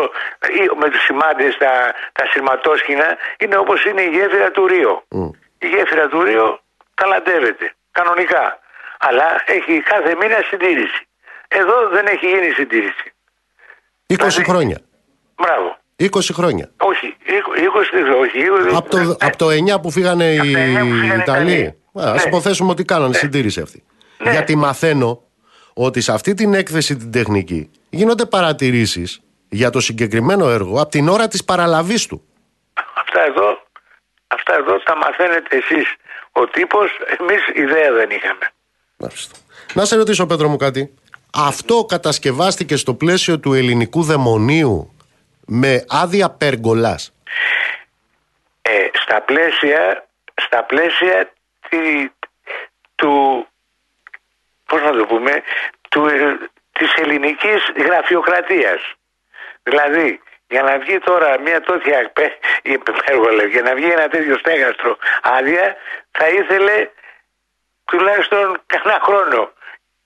S7: ή με τους σημάντες, τα, τα σειρματόσχηνα, είναι όπως είναι η γέφυρα του Ρίο. Η γέφυρα του Ρίο ταλαντεύεται, κανονικά. Αλλά έχει κάθε μήνα συντήρηση. Εδώ δεν έχει γίνει συντήρηση.
S1: 20
S7: Δηλαδή-
S1: χρόνια.
S7: Μπράβο.
S1: 20 χρόνια.
S7: Όχι, 20 δεν ξέρω, όχι. 20,
S1: Από το,
S7: ναι.
S1: από το 9 που φύγανε οι
S7: το 9 που φύγανε οι
S1: Ιταλοί.
S7: Ιταλοί.
S1: Α
S7: Ναι.
S1: υποθέσουμε ότι κάνανε συντήρηση αυτή.
S7: Ναι.
S1: Γιατί μαθαίνω ότι σε αυτή την έκθεση την τεχνική γίνονται παρατηρήσεις για το συγκεκριμένο έργο από την ώρα της παραλαβής του.
S7: Αυτά εδώ, αυτά εδώ τα μαθαίνετε εσείς ο τύπος, εμείς ιδέα δεν είχαμε.
S1: Μάλιστα. Να σε ρωτήσω, Πέτρο μου, κάτι. Αυτό κατασκευάστηκε στο πλαίσιο του ελληνικού δαιμονίου με άδεια περγολάς.
S7: Ε, στα πλαίσια, στα πλαίσια τη, του, πώς να το πούμε, του, ε, της ελληνικής γραφειοκρατίας. Δηλαδή, για να βγει τώρα μια τέτοια πε- η πέργολα, για να βγει ένα τέτοιο στέγαστρο άδεια, θα ήθελε τουλάχιστον κανένα χρόνο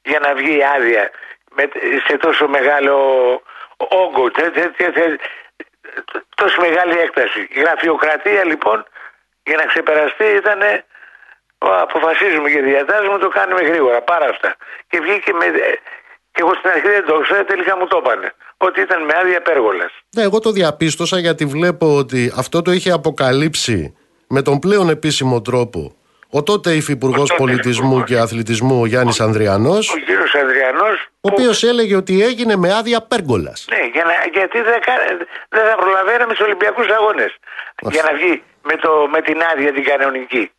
S7: για να βγει η άδεια με, σε τόσο μεγάλο όγκο, τε, τε, τε, τε- τόσο μεγάλη έκταση. Η γραφειοκρατία λοιπόν για να ξεπεραστεί ήταν αποφασίζουμε και διατάζουμε το κάνουμε γρήγορα, πάρα αυτά. Και βγήκε με... Και εγώ στην αρχή δεν το ήξερα, τελικά μου το είπανε. Ότι ήταν με άδεια πέργολας.
S1: Ναι, εγώ το διαπίστωσα γιατί βλέπω ότι αυτό το είχε αποκαλύψει με τον πλέον επίσημο τρόπο ο τότε Υφυπουργός
S7: τότε
S1: Πολιτισμού
S7: Υφυπουργός.
S1: και Αθλητισμού ο Γιάννης Ανδριανός
S7: Ο κύριος Ανδριανός
S1: ο
S7: που-
S1: οποίος έλεγε ότι έγινε με άδεια πέργολας.
S7: Ναι, για να, γιατί δεν, κα- δεν θα προλαβαίναμε στους Ολυμπιακούς Αγώνες. Για να βγει με, το, με την άδεια την κανονική.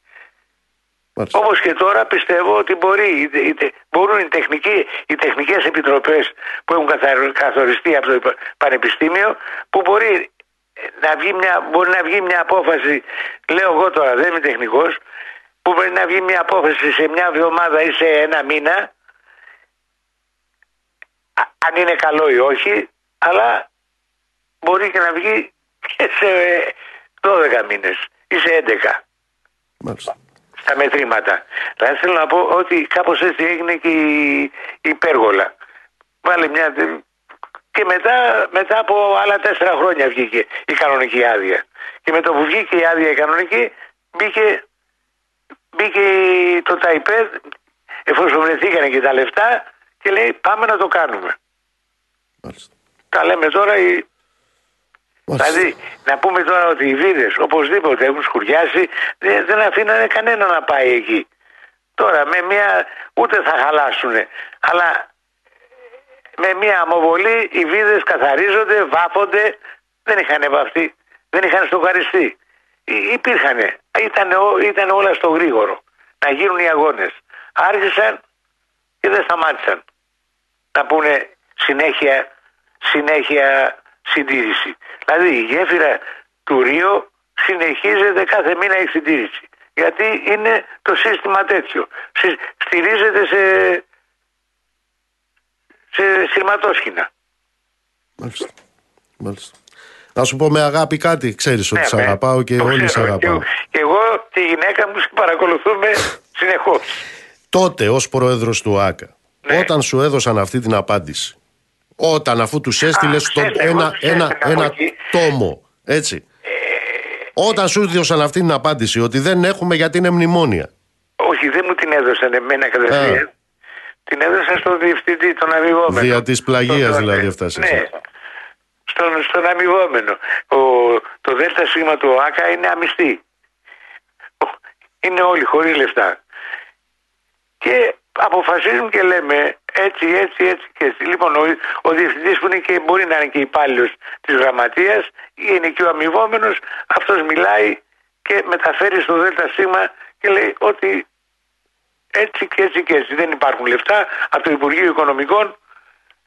S1: Μάλιστα.
S7: Όπως και τώρα πιστεύω ότι μπορεί, είτε- είτε- μπορούν οι, τεχνικοί, οι τεχνικές επιτροπές που έχουν καθαρι- καθοριστεί από το υπα- Πανεπιστήμιο που μπορεί να, βγει μια, μπορεί να βγει μια απόφαση, λέω εγώ τώρα δεν είμαι τεχνικός, που μπορεί να βγει μια απόφαση σε μια εβδομάδα ή σε ένα μήνα α- αν είναι καλό ή όχι, αλλά μπορεί και να βγει και σε 12 μήνες ή σε 11
S1: Μάλιστα.
S7: Στα μετρήματα. Δηλαδή θέλω να πω ότι κάπως έτσι έγινε και η, η πέργολα. Βάλε μια... Και μετά, μετά από άλλα τέσσερα χρόνια βγήκε η κανονική άδεια. Και με το που βγήκε η άδεια η κανονική, μπήκε, μπήκε το ΤΑΙΠΕΔ, εφόσον βρεθήκανε και τα λεφτά, και λέει πάμε να το κάνουμε.
S1: Μάλιστα.
S7: Τα λέμε τώρα οι,
S1: Μάλιστα.
S7: Δηλαδή, να πούμε τώρα ότι οι βίδες οπωσδήποτε έχουν σκουριάσει, δεν, δεν αφήνανε κανένα να πάει εκεί. Τώρα με μια. ούτε θα χαλάσουν. Αλλά με μια αμοβολή οι βίδες καθαρίζονται, βάφονται. Δεν είχαν βαφτεί. Δεν είχαν στοχαριστεί. Υπήρχαν. Ήταν, ήταν όλα στο γρήγορο. Να γίνουν οι αγώνες. Άρχισαν και δεν σταμάτησαν. Να πούνε συνέχεια, συνέχεια συντήρηση. Δηλαδή η γέφυρα του Ρίο συνεχίζεται κάθε μήνα η συντήρηση. Γιατί είναι το σύστημα τέτοιο. Συ- Στηρίζεται σε, σε σειρματόσχηνα.
S1: Μάλιστα. Μάλιστα. Να σου πω με αγάπη κάτι. Ξέρεις ότι
S7: Ναι,
S1: σε
S7: με-
S1: αγαπάω και
S7: το
S1: όλοι σε
S7: ξέρω.
S1: αγαπάω.
S7: Και, και εγώ τη γυναίκα μου σε παρακολουθούμε συνεχώς.
S1: Τότε ως πρόεδρος του ΆΚΑ,
S7: Ναι.
S1: όταν σου έδωσαν αυτή την απάντηση, όταν αφού τους έστειλες στον
S7: έστειλες, εγώ
S1: ένα,
S7: τους
S1: ένα,
S7: έστειλα από
S1: ένα
S7: εκεί.
S1: τόμο, έτσι. Όταν σου έδωσαν αυτή την απάντηση ότι δεν έχουμε γιατί είναι μνημόνια.
S7: Όχι, δεν μου την έδωσαν εμένα κατευθείαν.
S1: Α.
S7: Την έδωσαν στον διευθυντή, τον αμοιβόμενο.
S1: Δια της πλαγίας
S7: Τον-
S1: δηλαδή έφτασες.
S7: Ναι. Στον, στον αμοιβόμενο. Ο, το ΔΣ του ΟΑΚΑ είναι αμυστή. Ο- Είναι όλοι χωρίς λεφτά. Και αποφασίζουν και λέμε έτσι, έτσι, έτσι και έτσι. Λοιπόν, ο, ο διευθυντής που είναι και μπορεί να είναι και υπάλληλος της γραμματείας, είναι και ο αμοιβόμενος, αυτός μιλάει και μεταφέρει στο ΔΣ και λέει ότι έτσι και έτσι και έτσι. Δεν υπάρχουν λεφτά από το Υπουργείο Οικονομικών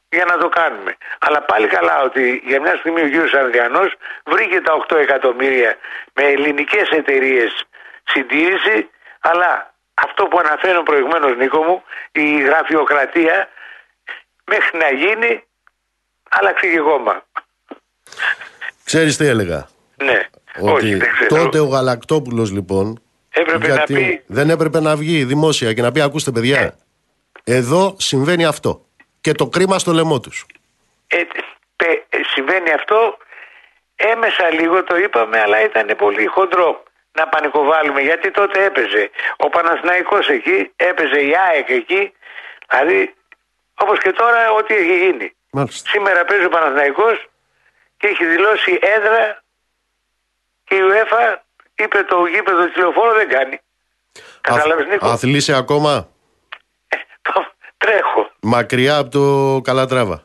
S7: για να το κάνουμε. Αλλά πάλι καλά ότι για μια στιγμή ο κ. Ανδριανός βρήκε τα 8 εκατομμύρια με ελληνικές εταιρείες συντήρηση, αλλά αυτό που αναφέρω προηγουμένως Νίκο μου, η γραφειοκρατία μέχρι να γίνει άλλαξε και κόμμα.
S1: Ξέρεις τι έλεγα;
S7: Ναι,
S1: Ότι
S7: όχι δεν ξέρω.
S1: τότε ο Γαλακτόπουλος λοιπόν
S7: Έπρεπε να
S1: γιατί
S7: πει-
S1: δεν έπρεπε να βγει δημόσια και να πει ακούστε παιδιά εδώ συμβαίνει αυτό και το κρίμα στο λαιμό τους.
S7: Ε, πε- ε, συμβαίνει αυτό έμεσα λίγο το είπαμε αλλά ήταν πολύ χοντρό να πανικοβάλουμε γιατί τότε έπαιζε ο Παναθηναϊκός εκεί έπαιζε η ΑΕΚ εκεί δηλαδή όπως και τώρα ό,τι έχει γίνει
S1: Μάλιστα.
S7: σήμερα παίζει ο Παναθηναϊκός και έχει δηλώσει έδρα και η UEFA είπε το γήπεδο τηλεοφόρο δεν κάνει Κατάλαβες Νίκο;
S1: Αθλείσαι ακόμα;
S7: Το- τρέχω
S1: μακριά από το Καλατράβα.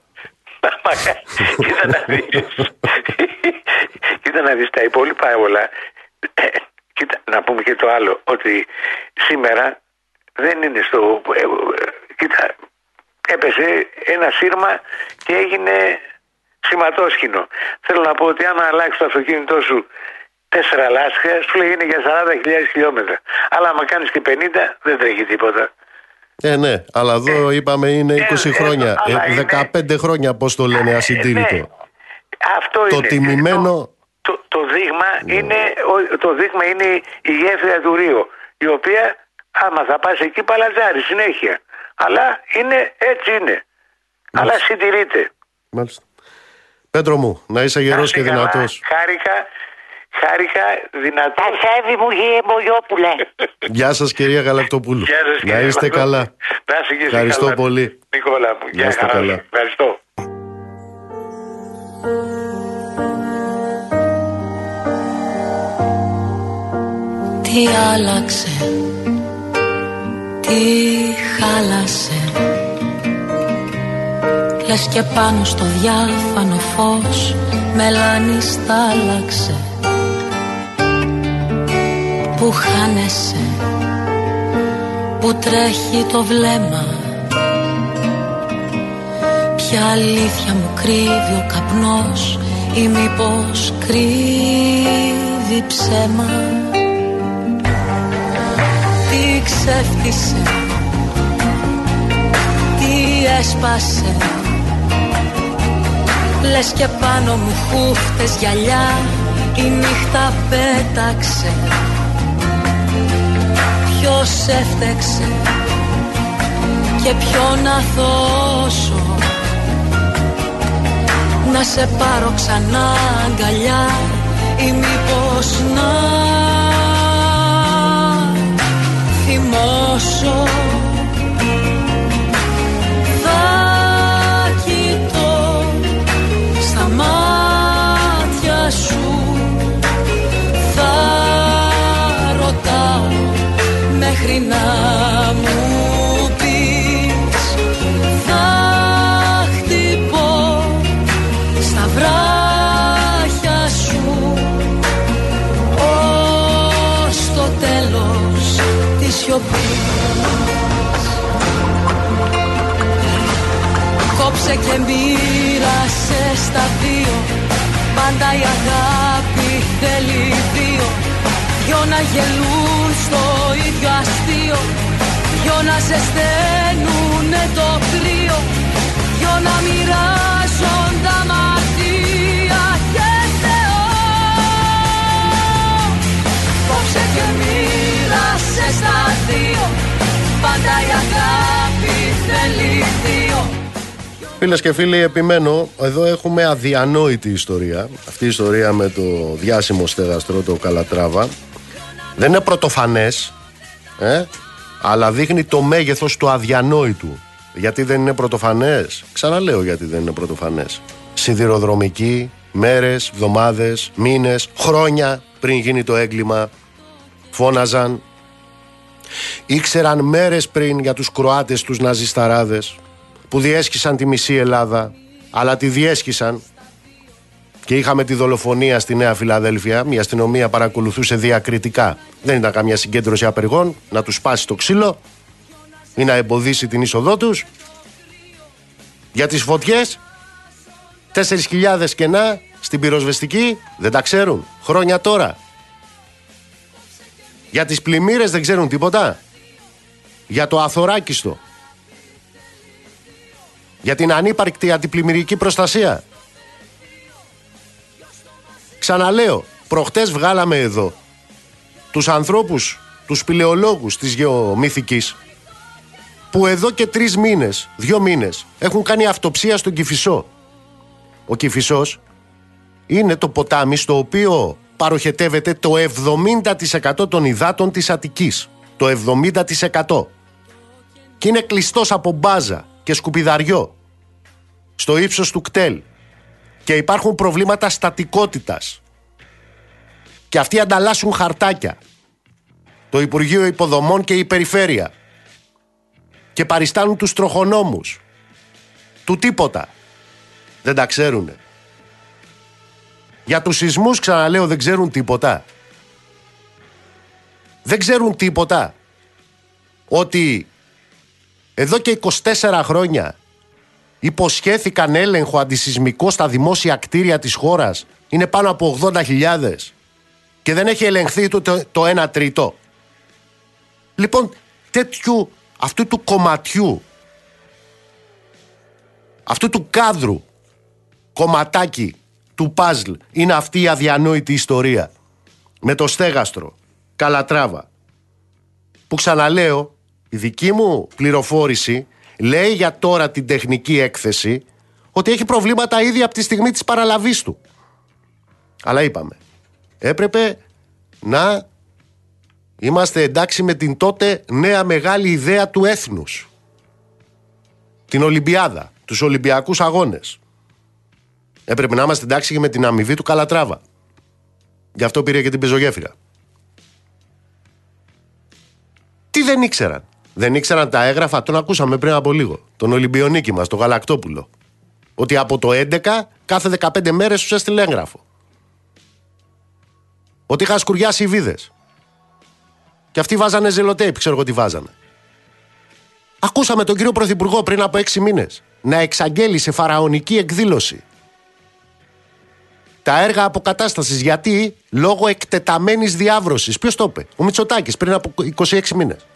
S7: Μακάρι. Κοίτα να δεις. Κοίτα να δεις τα υπόλοιπα όλα. Ε, Κοίτα, να πούμε και το άλλο, ότι σήμερα δεν είναι στο... ε, ε, Κοίτα, έπεσε ένα σύρμα και έγινε σηματόσχηνο. Θέλω να πω ότι άμα αλλάξεις το αυτοκίνητό σου τέσσερα λάσχα, σου λέει είναι για 40.000 χιλιόμετρα. Αλλά άμα κάνεις και 50, δεν τρέχει τίποτα.
S1: Ε, ναι, αλλά εδώ είπαμε είναι 20
S7: ε,
S1: χρόνια.
S7: αλλά
S1: Ε,
S7: είναι-
S1: 15 χρόνια, πώς το λένε, ασυντήρητο.
S7: Ε, ναι. Αυτό
S1: Το
S7: είναι.
S1: τιμημένο- Ναι.
S7: Το, το, το δείγμα είναι, ο- το δείγμα είναι η γέφυρα του Ρίου, η οποία άμα θα πας εκεί παλατζάρει συνέχεια. Αλλά είναι, έτσι είναι. Αλλά συντηρείται.
S1: Μάλιστα. Πέτρο μου, να είσαι γερός και
S7: Να είστε καλά.
S1: δυνατός.
S7: Χάρηκα, χάρηκα, δυνατός.
S8: Πασέβη μου γύρε Μπογιόπουλε.
S1: Γεια σας κυρία Γαλακτοπούλου.
S7: Γεια σας,
S1: να
S7: κύριε
S1: είστε
S7: Μανώλη.
S1: καλά.
S7: Να είστε και εσύ
S1: Ευχαριστώ
S7: καλά.
S1: πολύ.
S7: Νικόλα μου,
S1: Να
S7: γεια
S1: είστε
S7: χαρά σου.
S1: καλά.
S7: Ευχαριστώ.
S9: Τι άλλαξε. Τι χάλασε. Λες και πάνω στο διάφανο φως Μελάνη στάλαξε Που χάνεσαι. Που τρέχει το βλέμμα. Ποια αλήθεια μου κρύβει ο καπνός Ή μήπως κρύβει ψέμα. Τι ξέφτισε Τι έσπασε. Λες και πάνω μου χούφτες γυαλιά Η νύχτα πέταξε. Ποιος έφτεξε Και ποιον να δώσω. Να σε πάρω ξανά αγκαλιά Ή μήπως να θυμώσω Θα κοιτώ στα μάτια σου Θα ρωτάω μέχρι να Κόψε και μοίρασε στα δύο. Πάντα η αγάπη θέλει δύο. Δυο να γελούν στο ίδιο αστείο. Δυο να ζεσταίνουνε το κρύο. Δυο να μοιράζουν τα μαρτία και Θεό. Κόψε και μοίρασες στα δύο. Πάντα η αγάπη θέλει δύο
S1: Φίλες και φίλοι, επιμένω, εδώ έχουμε αδιανόητη ιστορία. Αυτή η ιστορία με το διάσημο στεγαστρό, το Καλατράβα. Δεν είναι πρωτοφανές, ε, αλλά δείχνει το μέγεθος του αδιανόητου. Γιατί δεν είναι πρωτοφανές; Ξαναλέω γιατί δεν είναι πρωτοφανές. Σιδηροδρομικοί, μέρες, εβδομάδες, μήνες, χρόνια πριν γίνει το έγκλημα, φώναζαν. Ήξεραν μέρες πριν για τους Κροάτες τους ναζισταράδες που διέσχισαν τη μισή Ελλάδα, αλλά τη διέσχισαν και είχαμε τη δολοφονία στη Νέα Φιλαδέλφια. Η αστυνομία παρακολουθούσε διακριτικά. Δεν ήταν καμιά συγκέντρωση απεργών να τους σπάσει το ξύλο ή να εμποδίσει την είσοδό τους. Για τις φωτιές 4.000 κενά στην πυροσβεστική δεν τα ξέρουν. Χρόνια τώρα. Για τις πλημμύρες δεν ξέρουν τίποτα. Για το αθωράκιστο για την ανύπαρκτη αντιπλημμυρική προστασία. Ξαναλέω, προχτές βγάλαμε εδώ τους ανθρώπους, τους σπηλαιολόγους της γεωμυθικής που εδώ και τρεις μήνες, δύο μήνες έχουν κάνει αυτοψία στον Κηφισό. Ο Κηφισός είναι το ποτάμι στο οποίο παροχετεύεται το 70% των υδάτων της Αττικής. Το 70%. Και είναι κλειστός από μπάζα και σκουπιδαριό στο ύψος του κτέλ. Και υπάρχουν προβλήματα στατικότητας. Και αυτοί ανταλλάσσουν χαρτάκια. Το Υπουργείο Υποδομών και η Περιφέρεια. Και παριστάνουν τους τροχονόμους. Του τίποτα. Δεν τα ξέρουνε. Για τους σεισμούς ξαναλέω δεν ξέρουν τίποτα. Δεν ξέρουν τίποτα. Ότι εδώ και 24 χρόνια υποσχέθηκαν έλεγχο αντισυσμικό στα δημόσια κτίρια της χώρας είναι πάνω από 80.000 και δεν έχει ελεγχθεί το, το 1 τρίτο. Λοιπόν, τέτοιου, αυτού του κομματιού, αυτού του κάδρου, κομματάκι του παζλ είναι αυτή η αδιανόητη ιστορία. Με το στέγαστρο, Καλατράβα. Που ξαναλέω, η δική μου πληροφόρηση λέει για τώρα την τεχνική έκθεση ότι έχει προβλήματα ήδη από τη στιγμή της παραλαβής του. Αλλά είπαμε, έπρεπε να είμαστε εντάξει με την τότε νέα μεγάλη ιδέα του έθνους. Την Ολυμπιάδα, τους Ολυμπιακούς Αγώνες. Έπρεπε να είμαστε εντάξει και με την αμοιβή του Καλατράβα. Γι' αυτό πήρε και την πεζογέφυρα. Τι δεν ήξεραν; Δεν ήξεραν τα έγγραφα, τον ακούσαμε πριν από λίγο. Τον Ολυμπιονίκη μας, τον Γαλακτόπουλο. Ότι από το 11 κάθε 15 μέρες τους έστειλε έγγραφο. Ότι είχαν σκουριάσει οι βίδες. Και αυτοί βάζανε ζελοτέιπ, ξέρω εγώ τι βάζανε. Ακούσαμε τον κύριο Πρωθυπουργό πριν από 6 μήνες να εξαγγέλει σε φαραωνική εκδήλωση τα έργα αποκατάστασης. Γιατί; Λόγω εκτεταμένης διάβρωσης. Ποιος το είπε, ο Μητσοτάκης πριν από 26 μήνες.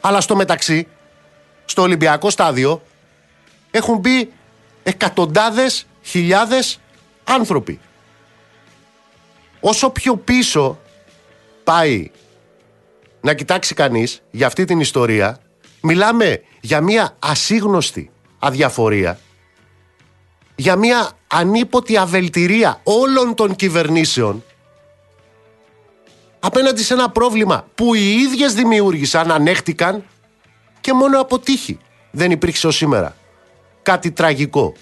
S1: Αλλά στο μεταξύ, στο Ολυμπιακό στάδιο, έχουν μπει εκατοντάδες χιλιάδες άνθρωποι. Όσο πιο πίσω πάει να κοιτάξει κανείς για αυτή την ιστορία, μιλάμε για μια ασύγνωστη αδιαφορία, για μια ανίποτη αβελτηρία όλων των κυβερνήσεων απέναντι σε ένα πρόβλημα που οι ίδιες δημιούργησαν, ανέχτηκαν και μόνο από τύχη δεν υπήρξε ως σήμερα. Κάτι τραγικό.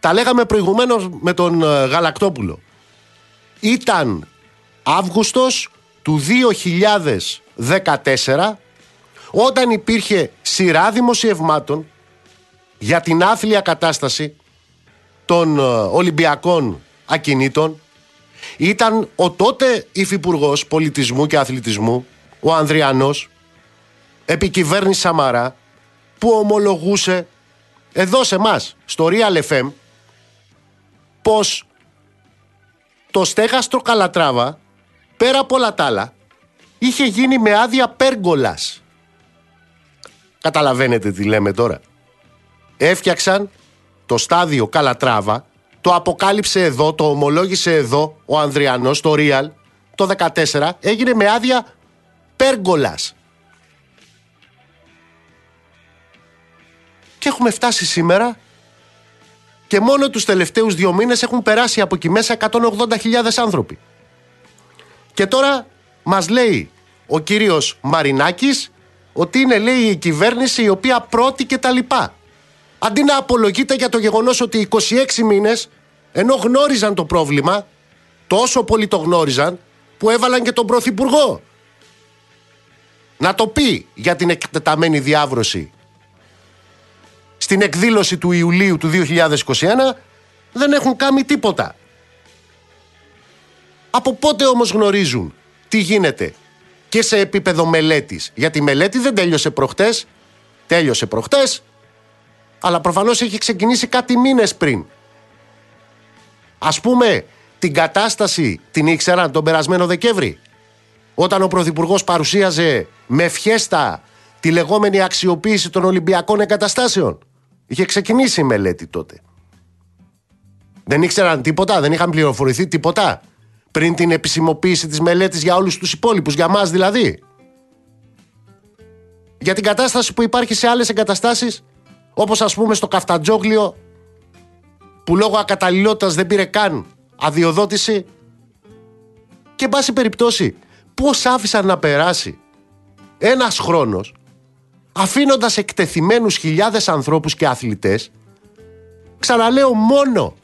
S1: Τα λέγαμε προηγουμένως με τον ε, Γαλακτόπουλο. Ήταν Αύγουστος του 2014 όταν υπήρχε σειρά δημοσιευμάτων για την άθλια κατάσταση των ε, Ολυμπιακών ακινήτων ήταν ο τότε υφυπουργός πολιτισμού και αθλητισμού, ο Ανδριανός, επί κυβέρνηση Σαμαρά, που ομολογούσε εδώ σε εμάς, στο Real FM, πως το στέγαστρο Καλατράβα, πέρα από όλα τα άλλα, είχε γίνει με άδεια πέργολας. Καταλαβαίνετε τι λέμε τώρα. Έφτιαξαν το στάδιο Καλατράβα, το αποκάλυψε εδώ, το ομολόγησε εδώ ο Ανδριανός, το Real, το 14, έγινε με άδεια πέργολας. Και έχουμε φτάσει σήμερα και μόνο τους τελευταίους δύο μήνες έχουν περάσει από εκεί μέσα 180.000 άνθρωποι. Και τώρα μας λέει ο κύριος Μαρινάκης ότι είναι λέει η κυβέρνηση η οποία πρώτη και τα λοιπά αντί να απολογείται για το γεγονός ότι 26 μήνες ενώ γνώριζαν το πρόβλημα τόσο πολύ το γνώριζαν που έβαλαν και τον Πρωθυπουργό να το πει για την εκτεταμένη διάβρωση στην εκδήλωση του Ιουλίου του 2021 δεν έχουν κάνει τίποτα. Από πότε όμως γνωρίζουν τι γίνεται και σε επίπεδο μελέτης; Γιατί η μελέτη δεν τέλειωσε προχτές, τέλειωσε προχτές, αλλά προφανώς έχει ξεκινήσει κάτι μήνες πριν. Α πούμε, την κατάσταση την ήξεραν τον περασμένο Δεκέμβρη. Όταν ο Πρωθυπουργός παρουσίαζε με φιέστα τη λεγόμενη αξιοποίηση των Ολυμπιακών εγκαταστάσεων. Είχε ξεκινήσει η μελέτη τότε. Δεν ήξεραν τίποτα, δεν είχαν πληροφορηθεί τίποτα πριν την επισημοποίηση της μελέτης για όλους τους υπόλοιπους, για μας δηλαδή. Για την κατάσταση που υπάρχει σε άλλες εγκαταστάσεις όπως ας πούμε στο Καφτατζόγλιο που λόγω ακαταλληλότητας δεν πήρε καν αδειοδότηση και εν πάση περιπτώσει πώς άφησαν να περάσει ένας χρόνος αφήνοντας εκτεθειμένους χιλιάδες ανθρώπους και αθλητές ξαναλέω μόνο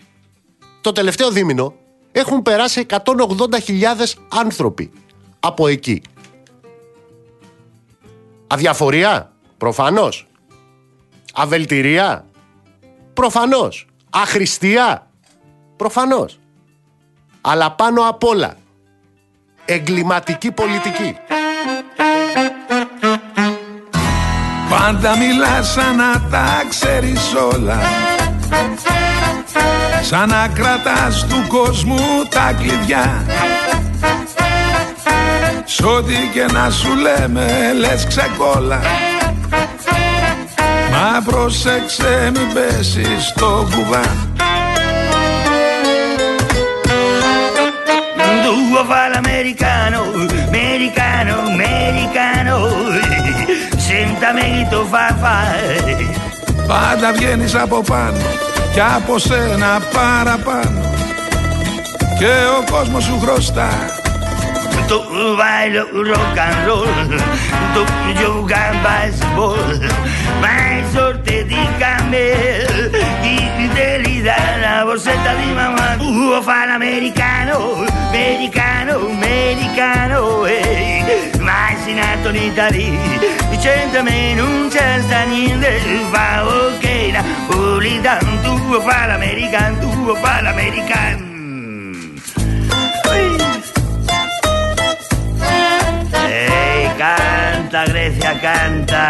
S1: το τελευταίο δίμηνο έχουν περάσει 180.000 άνθρωποι από εκεί. Αδιαφορία, προφανώς. Αβελτηρία. Προφανώς. Αχρηστία. Προφανώς. Αλλά πάνω απ' όλα εγκληματική πολιτική.
S10: Πάντα μιλάς σαν να τα ξέρεις όλα Σαν να κρατάς του κόσμου τα κλειδιά Σ' ό,τι και να σου λέμε λες ξεκόλα Μα πρόσεξε μην πέσεις στο κουβά.
S11: Του φάλα americano, americano, americano Σένταμε το φαφά
S10: Πάντα βγαίνεις από πάνω κι από σένα παραπάνω. Και ο κόσμος σου χρωστά
S11: tu baila rock and roll, tu gioca baseball, ma in sorte di camel, chi te li la borsetta di mamma, tu fa americano, americano, americano, ehi, hey. ma in Antonita lì, dicendo a me non c'è sta niente, fa ok, la, tu fa l'americano, tu fa l'americano. Canta Grecia, canta.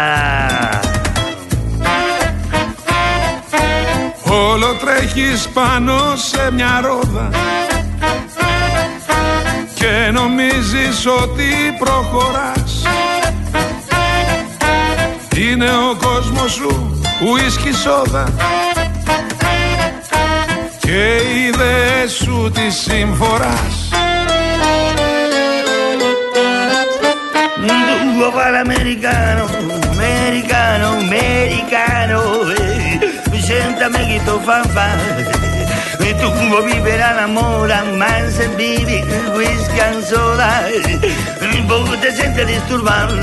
S10: Όλο τρέχεις πάνω σε μια ρόδα Και νομίζεις ότι προχωράς Είναι ο κόσμος σου ουίσκι σόδα Και οι ιδέες σου τη συμφοράς
S11: Vivo para el americano, americano, americano. Eh. Siéntame que tu fanfa. Y eh. tu cubo viverá la mora, manse vive whisky and soda. Eh. Vos te sientes disturbado.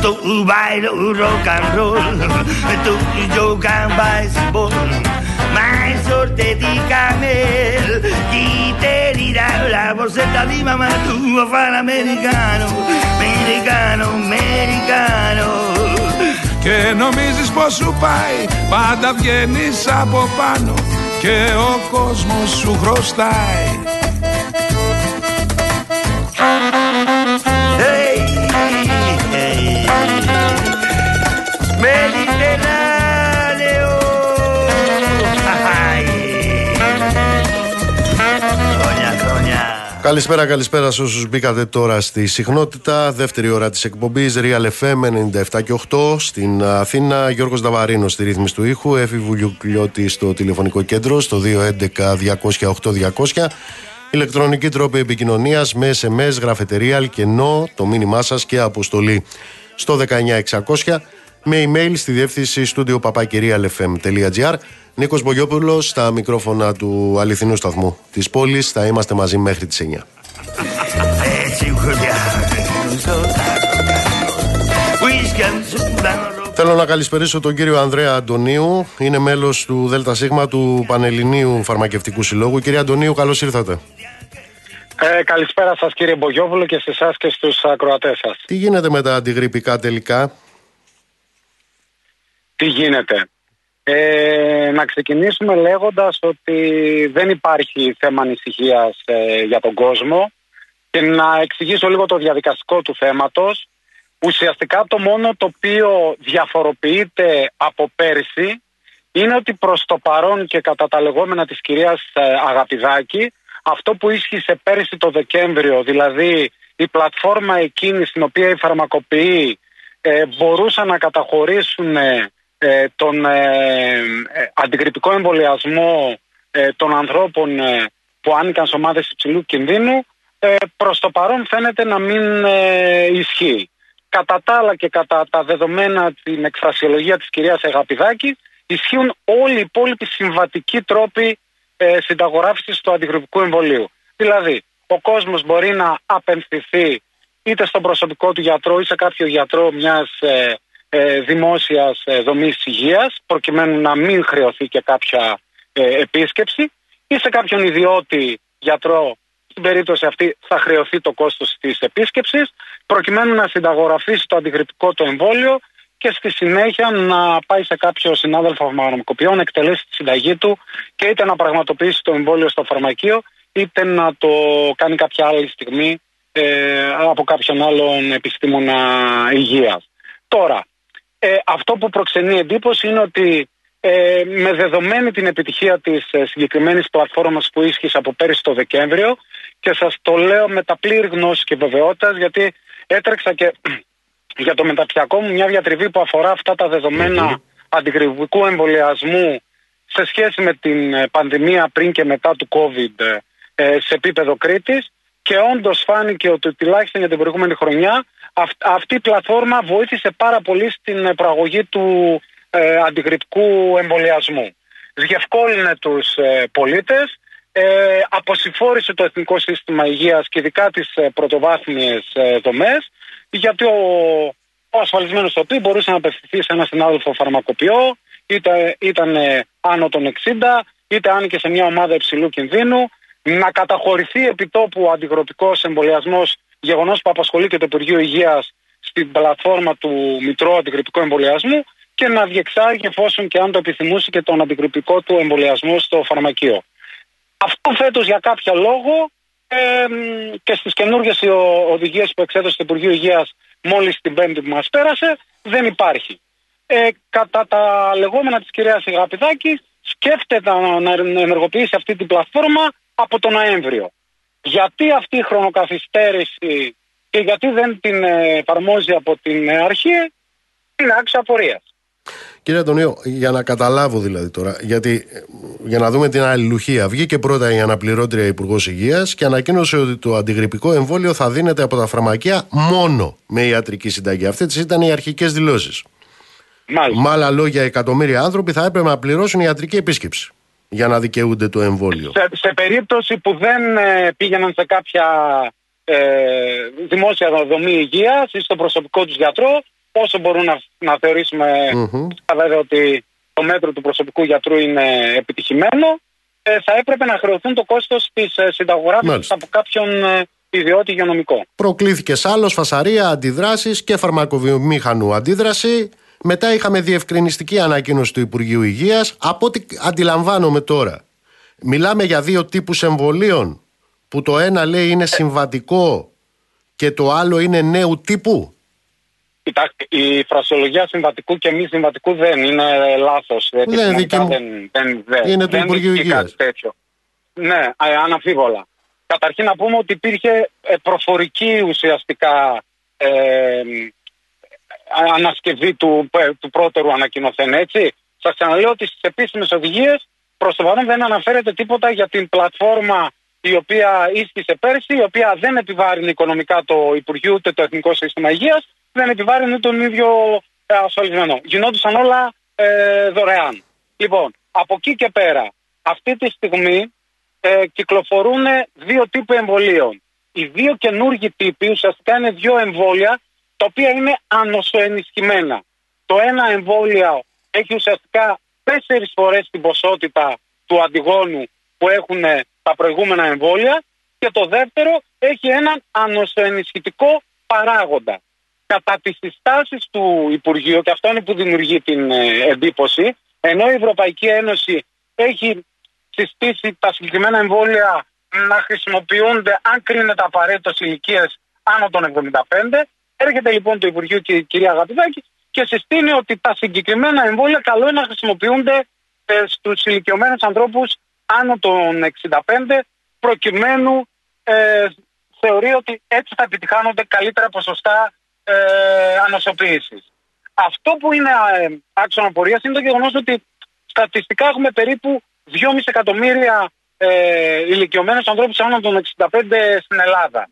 S11: Tu bailo rock and roll, tu yo can. Ma è sorte di camel Chi te dirà la borsetta di mamma tua fa l'americano Americano, americano
S10: Και νομίζεις πως σου πάει Πάντα βγαίνεις από πάνω Και ο κόσμος σου χρωστάει
S11: Hey, hey. Mediterráneo.
S1: Καλησπέρα, καλησπέρα σε όσους μπήκατε τώρα στη συχνότητα. Δεύτερη ώρα της εκπομπής Real FM 97 και 8 στην Αθήνα. Γιώργος Δαβαρίνος στη ρύθμιση του ήχου. Έφη Βουλιουκλιώτη στο τηλεφωνικό κέντρο στο 211-200-8200. Ηλεκτρονική τρόπη επικοινωνίας με SMS, γραφετερία, αλκενό, το μήνυμά σας και αποστολή στο 19600 με email στη διεύθυνση στούντιο papakirialfm.gr Νίκος Μπογιόπουλος στα μικρόφωνα του αληθινού σταθμού της πόλης. Θα είμαστε μαζί μέχρι τις 9.
S11: Έτσι, χωριά. Whisky and soda.
S1: Θέλω να καλησπερίσω τον κύριο Ανδρέα Αντωνίου. Είναι μέλος του ΔΣ του Πανελληνίου Φαρμακευτικού Συλλόγου. Κύριε Αντωνίου, καλώς ήρθατε.
S12: Ε, καλησπέρα σας κύριε Μπογιόπουλο και σε εσάς και στους ακροατές σας.
S1: Τι γίνεται με τα αντιγρυπικά τελικά;
S12: Τι γίνεται. Ε, να ξεκινήσουμε λέγοντας ότι δεν υπάρχει θέμα ανησυχίας ε, για τον κόσμο και να εξηγήσω λίγο το διαδικαστικό του θέματος. Ουσιαστικά το μόνο το οποίο διαφοροποιείται από πέρσι είναι ότι προς το παρόν και κατά τα λεγόμενα της κυρίας ε, Αγαπηδάκη αυτό που ίσχυσε πέρσι το Δεκέμβριο, δηλαδή η πλατφόρμα εκείνη στην οποία οι φαρμακοποιοί ε, μπορούσαν να καταχωρήσουν ε, ε, τον ε, ε, αντιγρυπικό εμβολιασμό ε, των ανθρώπων ε, που άνοικαν σε ομάδες υψηλού κινδύνου ε, προς το παρόν φαίνεται να μην ε, ισχύει. Κατά τα άλλα και κατά τα δεδομένα την εκφρασιολογία της κυρίας Εγαπηδάκη ισχύουν όλοι οι υπόλοιποι συμβατικοί τρόποι ε, συνταγογράφησης του αντιγρυπικού εμβολίου. Δηλαδή, ο κόσμος μπορεί να απενθυθεί είτε στον προσωπικό του γιατρό ή σε κάποιο γιατρό μιας ε, ε, δημόσιας ε, δομής υγείας προκειμένου να μην χρεωθεί και κάποια ε, επίσκεψη ή σε κάποιον ιδιώτη γιατρό στην περίπτωση αυτή θα χρεωθεί το κόστος της επίσκεψης προκειμένου να συνταγογραφήσει το αντιγρυπικό το εμβόλιο και στη συνέχεια να πάει σε κάποιο συνάδελφο φαρμακοποιό να εκτελέσει τη συνταγή του και είτε να πραγματοποιήσει το εμβόλιο στο φαρμακείο είτε να το κάνει κάποια άλλη στιγμή ε, από κάποιον άλλον επιστήμονα υγείας. Τώρα, ε, αυτό που προξενεί εντύπωση είναι ότι ε, με δεδομένη την επιτυχία της ε, συγκεκριμένης πλατφόρμας που ίσχυσε από πέρυσι το Δεκέμβριο και σας το λέω με τα πλήρη γνώση και βεβαιότητας γιατί έτρεξα και για το μεταπτυχιακό μου μια διατριβή που αφορά αυτά τα δεδομένα αντιγρυπικού εμβολιασμού σε σχέση με την ε, πανδημία πριν και μετά του COVID ε, σε επίπεδο Κρήτης. Και όντως φάνηκε ότι τουλάχιστον για την προηγούμενη χρονιά αυ- αυτή η πλατφόρμα βοήθησε πάρα πολύ στην ε, προαγωγή του ε, αντιγρυπικού εμβολιασμού. Διευκόλυνε τους ε, πολίτες, ε, αποσυφόρησε το Εθνικό Σύστημα Υγείας και ειδικά τις ε, πρωτοβάθμιες ε, δομές γιατί ο, ο ασφαλισμένος στο οποίο μπορούσε να απευθυνθεί σε ένα συνάδελφο φαρμακοποιό είτε ήταν ε, άνω των 60 είτε άνοιγε σε μια ομάδα υψηλού κινδύνου, να καταχωρηθεί επιτόπου ο αντιγροπικό εμβολιασμός, γεγονός που απασχολεί και το Υπουργείο Υγείας στην πλατφόρμα του Μητρώου Αντιγρυπικού Εμβολιασμού και να διεξάγει εφόσον και αν το επιθυμούσε και τον αντιγρυπικό του εμβολιασμό στο φαρμακείο. Αυτό φέτος για κάποιο λόγο ε, και στις καινούργιες οδηγίες που εξέδωσε το Υπουργείο Υγείας μόλις την Πέμπτη που μας πέρασε δεν υπάρχει. Ε, κατά τα λεγόμενα της κυρίας Ιγαπηδάκη, σκέφτεται να ενεργοποιήσει αυτή την πλατφόρμα από τον Νοέμβριο. Γιατί αυτή η χρονοκαθυστέρηση και γιατί δεν την εφαρμόζει από την αρχή είναι άξιο απορίας.
S1: Κύριε Αντωνίου, για να καταλάβω δηλαδή τώρα, γιατί για να δούμε την αλληλουχία, βγήκε πρώτα η αναπληρώτρια Υπουργός Υγείας και ανακοίνωσε ότι το αντιγρυπικό εμβόλιο θα δίνεται από τα φαρμακεία μόνο με ιατρική συνταγή. Αυτές ήταν οι αρχικές δηλώσεις. Με άλλα λόγια, εκατομμύρια άνθρωποι θα έπρεπε να πληρώσουν ιατρική επίσκεψη για να δικαιούνται το εμβόλιο.
S12: Σε, σε περίπτωση που δεν ε, πήγαιναν σε κάποια ε, δημόσια δομή υγείας ή στο προσωπικό τους γιατρό, όσο μπορούν να, να θεωρήσουμε mm-hmm. ότι το μέτρο του προσωπικού γιατρού είναι επιτυχημένο, ε, θα έπρεπε να χρεωθούν το κόστος της ε, συνταγογράφησης από κάποιον ε, ιδιώτη υγειονομικό.
S1: Προκλήθηκε άλλο, φασαρία, αντιδράσεις και φαρμακοβιομήχανου αντίδραση. Μετά είχαμε διευκρινιστική ανακοίνωση του Υπουργείου Υγείας. Από ό,τι αντιλαμβάνομαι τώρα, μιλάμε για δύο τύπους εμβολίων που το ένα λέει είναι συμβατικό και το άλλο είναι νέου τύπου.
S12: Κοιτάξτε, η φρασιολογία συμβατικού και μη συμβατικού δεν είναι λάθος.
S1: Δεν, δεν, δεν, δεν, είναι το Υπουργείο Υγείας.
S12: Ναι, αναμφίβολα. Καταρχήν να πούμε ότι υπήρχε ε, προφορική ουσιαστικά ε, ανασκευή του, ε, του πρώτερου ανακοινωθέν, έτσι. Σας ξαναλέω ότι στις επίσημες οδηγίες προς το παρόν δεν αναφέρεται τίποτα για την πλατφόρμα η οποία ίσχυσε πέρσι, η οποία δεν επιβάρυνε οικονομικά το Υπουργείο ούτε το Εθνικό Σύστημα Υγείας, δεν επιβάρυνε τον ίδιο ε, ασφαλισμένο. Γινόντουσαν όλα ε, δωρεάν. Λοιπόν, από εκεί και πέρα, αυτή τη στιγμή ε, κυκλοφορούν δύο τύποι εμβολίων. Οι δύο καινούργιοι τύποι ουσιαστικά είναι δύο εμβόλια τα οποία είναι ανοσοενισχυμένα. Το ένα εμβόλιο έχει ουσιαστικά τέσσερις φορές την ποσότητα του αντιγόνου που έχουν τα προηγούμενα εμβόλια και το δεύτερο έχει έναν ανοσοενισχυτικό παράγοντα. Κατά τις συστάσεις του Υπουργείου, και αυτό είναι που δημιουργεί την ε, εντύπωση, ενώ η Ευρωπαϊκή Ένωση έχει συστήσει τα συγκεκριμένα εμβόλια να χρησιμοποιούνται αν κρίνεται απαραίτητος ηλικίε άνω των 75, έρχεται λοιπόν το Υπουργείο και η κυρία Αγαπηδάκη και συστήνει ότι τα συγκεκριμένα εμβόλια καλό είναι να χρησιμοποιούνται ε, στους ηλικιωμένους ανθρώπους άνω των 65 προκειμένου ε, θεωρεί ότι έτσι θα επιτυχάνονται καλύτερα ποσοστά ε, ανοσοποίησης. Αυτό που είναι ε, άξονα πορείας είναι το γεγονός ότι στατιστικά έχουμε περίπου 2,5 εκατομμύρια ε, ηλικιωμένους ανθρώπους άνω των 65 στην Ελλάδα.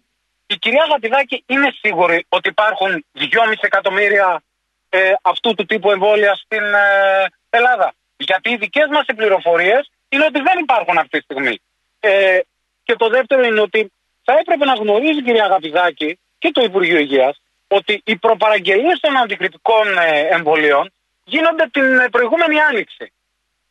S12: Η κυρία Γατιδάκη είναι σίγουρη ότι υπάρχουν 2,5 εκατομμύρια ε, αυτού του τύπου εμβόλια στην ε, Ελλάδα. Γιατί οι δικές μας πληροφορίες είναι ότι δεν υπάρχουν αυτή τη στιγμή. Ε, και το δεύτερο είναι ότι θα έπρεπε να γνωρίζει η κυρία Αγαπηδάκη και το Υπουργείο Υγείας ότι οι προπαραγγελίες των αντικριτικών ε, εμβολίων γίνονται την ε, προηγούμενη άνοιξη.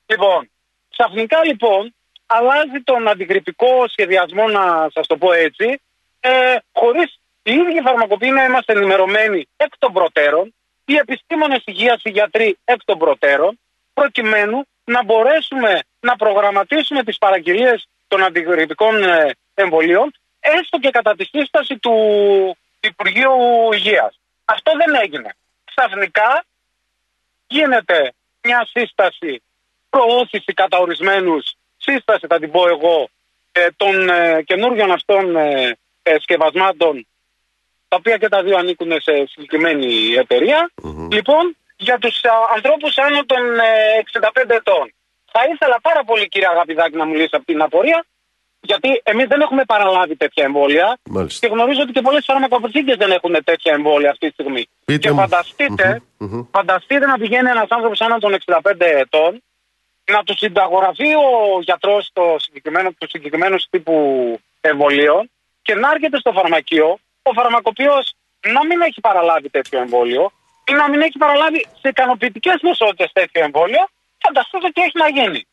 S12: Λοιπόν, ξαφνικά λοιπόν αλλάζει τον αντικριτικό σχεδιασμό, να σας το πω έτσι, ε, χωρίς οι ίδιοι φαρμακοποιοί να είμαστε ενημερωμένοι εκ των προτέρων, οι επιστήμονες υγείας, οι γιατροί εκ των προτέρων, προκειμένου να μπορέσουμε να προγραμματίσουμε τις παραγγελίες των αντιγρυπικών ε, εμβολίων έστω και κατά τη σύσταση του Υπουργείου Υγείας. Αυτό δεν έγινε. Ξαφνικά γίνεται μια σύσταση προώθηση κατά ορισμένους, σύσταση θα την πω εγώ, ε, των ε, καινούριων αυτών ε, σκευασμάτων τα οποία και τα δύο ανήκουν σε συγκεκριμένη Λοιπόν, για τους ανθρώπους άνω των 65 ετών. Θα ήθελα πάρα πολύ, κύριε Αγαπηδάκη, να μου λύσει από την απορία, γιατί εμείς δεν έχουμε παραλάβει τέτοια εμβόλια. Μάλιστα. Και γνωρίζω ότι και πολλές φαρμακοποθήκε δεν έχουν τέτοια εμβόλια αυτή τη στιγμή. Πείτε και φανταστειτε φανταστείτε να πηγαίνει ένας άνθρωπος άνω των 65 ετών, να του συνταγογραφεί ο γιατρός το συγκεκριμένο, του συγκεκριμένου τύπου εμβολίων και να έρχεται στο φαρμακείο, ο φαρμακοποιός να μην έχει παραλάβει τέτοιο εμβόλιο ή να μην έχει παραλάβει σε ικανοποιητικές ποσότητες τέτοιο εμβόλιο φανταστείτε τι έχει να γίνει.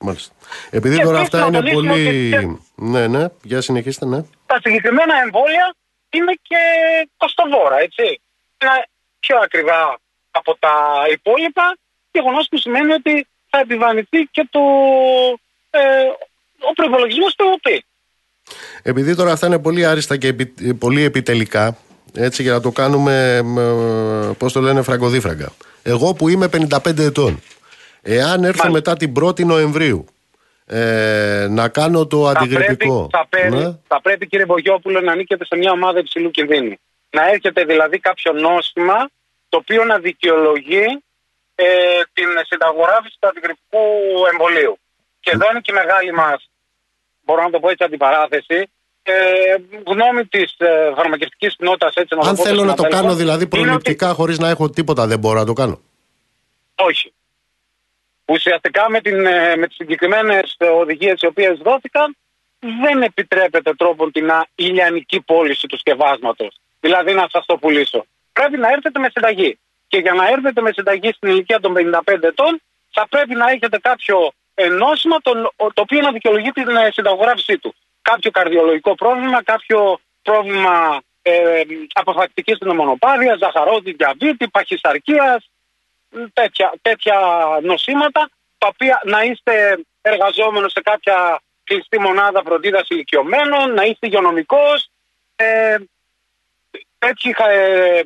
S1: Μάλιστα. Επειδή
S12: Και
S1: τώρα
S12: επίσης
S1: αυτά
S12: να
S1: είναι
S12: τονίσουμε
S1: πολύ.
S12: ότι-
S1: Ναι, ναι, για συνεχίστε, ναι.
S12: τα συγκεκριμένα εμβόλια είναι και κοστοβόρα, έτσι. Είναι πιο ακριβά από τα υπόλοιπα, γεγονός που σημαίνει ότι θα επιβαρυνθεί και το, ε, ο προπολογισμό του ΟΠΗ.
S1: Επειδή τώρα αυτά είναι πολύ άριστα και επι- πολύ επιτελικά, έτσι για να το κάνουμε, μ, πώς το λένε, φραγκοδίφραγκα. Εγώ που είμαι 55 ετών, εάν έρθω μετά την 1η Νοεμβρίου ε, να κάνω το
S12: Θα
S1: αντιγρυπικό.
S12: πρέπει, θα, πρέπει,
S1: ναι,
S12: θα πρέπει, κύριε Μπογιόπουλο, να ανήκετε σε μια ομάδα υψηλού κινδύνου. Να έχετε δηλαδή κάποιο νόημα το οποίο να δικαιολογεί ε, την συνταγογράφηση του αντιγρυπικού εμβολίου. Και εδώ είναι και η μεγάλη μας, μπορώ να το πω έτσι, αντιπαράθεση. Ε, γνώμη της ε, φαρμακευτικής κοινότητας, έτσι να το
S1: Αν
S12: πω.
S1: θέλω
S12: των
S1: να το
S12: συναδέλφων,
S1: κάνω δηλαδή
S12: είναι ότι-
S1: προληπτικά χωρίς να έχω τίποτα, δεν μπορώ να το κάνω.
S12: όχι. Ουσιαστικά με, την, ε, με τις συγκεκριμένες ε, οδηγίες οι οποίες δόθηκαν δεν επιτρέπεται τρόπον την α, ηλιανική πώληση του σκευάσματος. Δηλαδή να σας το πουλήσω. Πρέπει να έρθετε με συνταγή. Και για να έρθετε με συνταγή στην ηλικία των 55 ετών θα πρέπει να έχετε κάποιο ε, νόσημα το, το οποίο να δικαιολογεί την ε, συνταγογράφησή του. Κάποιο καρδιολογικό πρόβλημα, κάποιο πρόβλημα ε, αποφακτικής πνευμονοπάθειας, ζαχαρόδι, διαβήτη, παχυσαρκίας, τέτοια, τέτοια νοσήματα, τα οποία να είστε εργαζόμενος σε κάποια κλειστή μονάδα φροντίδας ηλικιωμένων, να είστε υγειονομικός, ε, τέτοιοι, ε,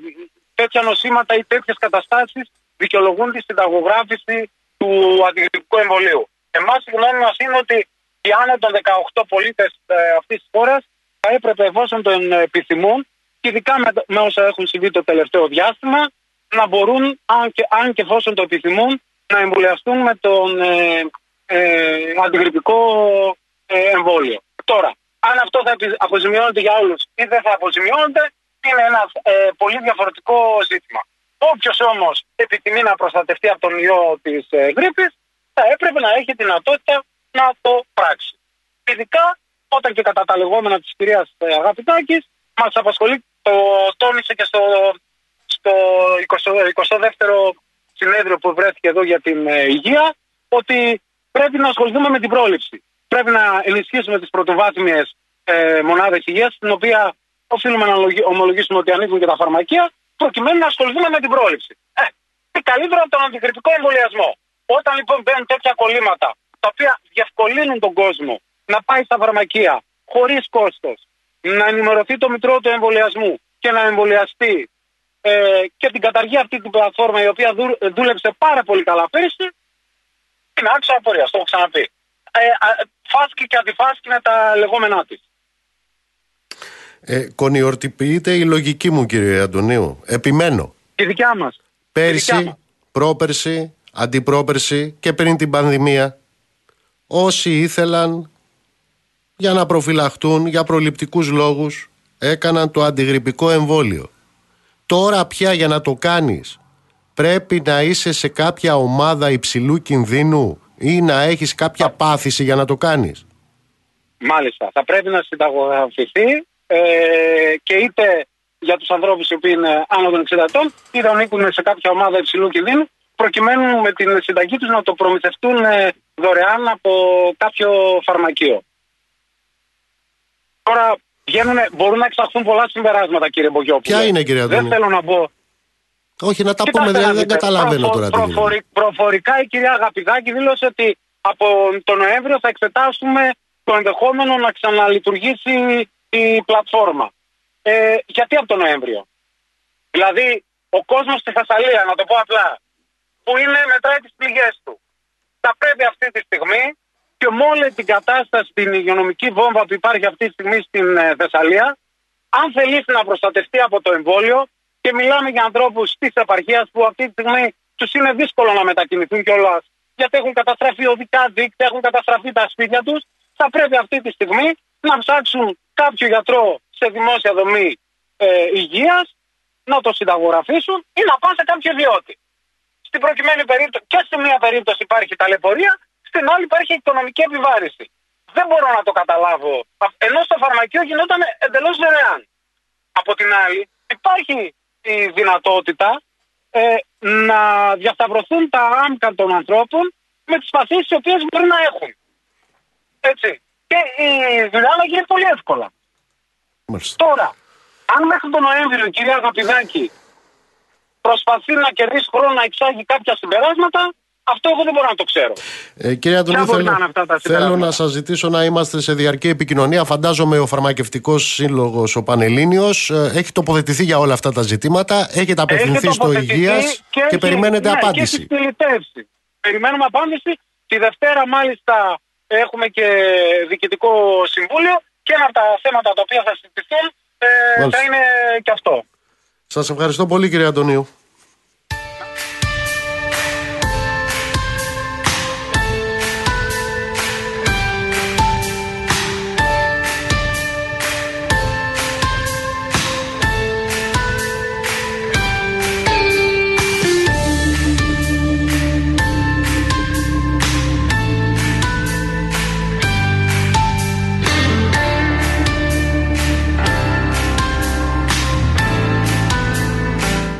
S12: τέτοια νοσήματα ή τέτοιες καταστάσεις δικαιολογούν τη συνταγογράφηση του αντιγρυπικού εμβολίου. Εμάς η γνώμη μας είναι ότι οι άνω των 18 πολίτες ε, αυτής της χώρας θα έπρεπε εφόσον τον επιθυμούν και ειδικά με, με όσα έχουν συμβεί το τελευταίο διάστημα να μπορούν, αν και, αν και εφόσον το επιθυμούν, να εμβολιαστούν με τον ε, ε, αντιγρυπικό ε, εμβόλιο. Τώρα, αν αυτό θα επι- αποζημιώνεται για όλους ή δεν θα αποζημιώνεται, είναι ένα ε, πολύ διαφορετικό ζήτημα. Όποιος όμως επιθυμεί να προστατευτεί από τον ιό της ε, γρήπης, θα έπρεπε να έχει δυνατότητα να το πράξει. Ειδικά όταν και κατά τα λεγόμενα της κυρίας ε, Αγαπητάκης μας απασχολεί, το τόνισε και στο, στο 20, 22ο συνέδριο που βρέθηκε εδώ για την ε, υγεία, ότι πρέπει να ασχοληθούμε με την πρόληψη. Πρέπει να ενισχύσουμε τις πρωτοβάθμιες ε, μονάδες υγείας, στην οποία οφείλουμε να λογι- ομολογήσουμε ότι ανήκουν και τα φαρμακεία, προκειμένου να ασχοληθούμε με την πρόληψη. Ε, τι καλύτερο από τον αντικριτικό εμβολιασμό. Όταν λοιπόν μπαίνουν τέτοια κολλήματα, τα οποία διευκολύνουν τον κόσμο να πάει στα φαρμακεία χωρίς κόστος, να ενημερωθεί το μητρό του εμβολιασμού και να εμβολιαστεί ε, και την καταργεί αυτή την πλατφόρμα η οποία δου, δούλεψε πάρα πολύ καλά πέρυσι, είναι άξιο απορία, το έχω ξαναπεί. Ε, α, φάσκη και αντιφάσκη είναι τα λεγόμενά της.
S1: Ε, κονιορτοποιείται η λογική μου, κύριε Αντωνίου. Επιμένω.
S12: Η δικιά μας.
S1: Πέρσι, πρόπερσι, αντιπρόπερσι και πριν την πανδημία, όσοι ήθελαν για να προφυλαχτούν για προληπτικούς λόγους έκαναν το αντιγρυπικό εμβόλιο. Τώρα πια για να το κάνεις πρέπει να είσαι σε κάποια ομάδα υψηλού κινδύνου ή να έχεις κάποια πάθηση για να το κάνεις.
S12: Μάλιστα. Θα πρέπει να συνταγογραφηθεί ε, και είτε για τους ανθρώπους οι οποίοι είναι άνω των 60 ετών, είτε ανήκουν σε κάποια ομάδα υψηλού κινδύνου, προκειμένου με την συνταγή τους να το προμηθευτούν ε, δωρεάν από κάποιο φαρμακείο. Τώρα βγαίνουν, μπορούν να εξαχθούν πολλά συμπεράσματα, κύριε Μπογιόπουλο.
S1: Ποια είναι, κύριε
S12: Δεν
S1: Αντώνη;
S12: θέλω να πω.
S1: Όχι να τα
S12: Κοιτάξτε
S1: πούμε,
S12: να
S1: δηλαδή δεν
S12: δείτε,
S1: καταλαβαίνω
S12: προφο-
S1: τώρα τι γίνεται.
S12: προφορι- Προφορικά η κυρία Αγαπηδάκη δήλωσε ότι από τον Νοέμβριο θα εξετάσουμε το ενδεχόμενο να ξαναλειτουργήσει η πλατφόρμα. Ε, γιατί από τον Νοέμβριο; Δηλαδή, ο κόσμος στη Θεσσαλία, να το πω απλά, που είναι μετράει τις πληγές του. Θα πρέπει αυτή τη στιγμή και με όλη την κατάσταση, την υγειονομική βόμβα που υπάρχει αυτή τη στιγμή στην ε, Θεσσαλία, αν θελήσει να προστατευτεί από το εμβόλιο και μιλάμε για ανθρώπους της επαρχίας που αυτή τη στιγμή τους είναι δύσκολο να μετακινηθούν κιόλας γιατί έχουν καταστραφεί οδικά δίκτυα, έχουν καταστραφεί τα σπίτια τους, θα πρέπει αυτή τη στιγμή να ψάξουν κάποιο γιατρό σε δημόσια δομή ε, υγείας, να το συνταγογραφήσουν ή να πάνε σε κάποιο ιδιώτη. Στην προκειμένη περίπτωση, και σε μία περίπτωση υπάρχει ταλαιπωρία, στην άλλη υπάρχει οικονομική επιβάρηση. Δεν μπορώ να το καταλάβω. Α- Ενώ στο φαρμακείο γινόταν εντελώς δωρεάν. Από την άλλη, υπάρχει η δυνατότητα ε, να διασταυρωθούν τα άμκα των ανθρώπων με τις παθήσεις οι οποίες μπορεί να έχουν. Έτσι. Και η δουλειά να γίνει πολύ εύκολα.
S1: Μάλιστα.
S12: Τώρα, αν μέχρι τον Νοέμβριο η κυρία Αγαπηδάκη προσπαθεί να κερδίσει χρόνο να εξάγει κάποια συμπεράσματα, αυτό εγώ δεν μπορώ να το ξέρω.
S1: Ε, κύριε Αντωνίου,
S12: Ποια μπορεί
S1: θέλω,
S12: να είναι αυτά τα
S1: θέλω
S12: συμπεράσματα;
S1: να σας ζητήσω να είμαστε σε διαρκή επικοινωνία. Φαντάζομαι ο Φαρμακευτικός Σύλλογος, ο Πανελλήνιος, έχει τοποθετηθεί για όλα αυτά τα ζητήματα. Έχετε απευθυνθεί
S12: Έχει
S1: στο
S12: τοποθετηθεί
S1: Υγείας και,
S12: έχει-
S1: περιμένετε
S12: ναι,
S1: απάντηση.
S12: Και έχει στυλιτεύσει. Περιμένουμε απάντηση. Τη Δευτέρα, μάλιστα, έχουμε και διοικητικό συμβούλιο και ένα από τα θέματα τα οποία θα συζητηθούν ε,
S1: Μάλιστα.
S12: θα είναι και αυτό.
S1: Σας ευχαριστώ πολύ κύριε Αντωνίου.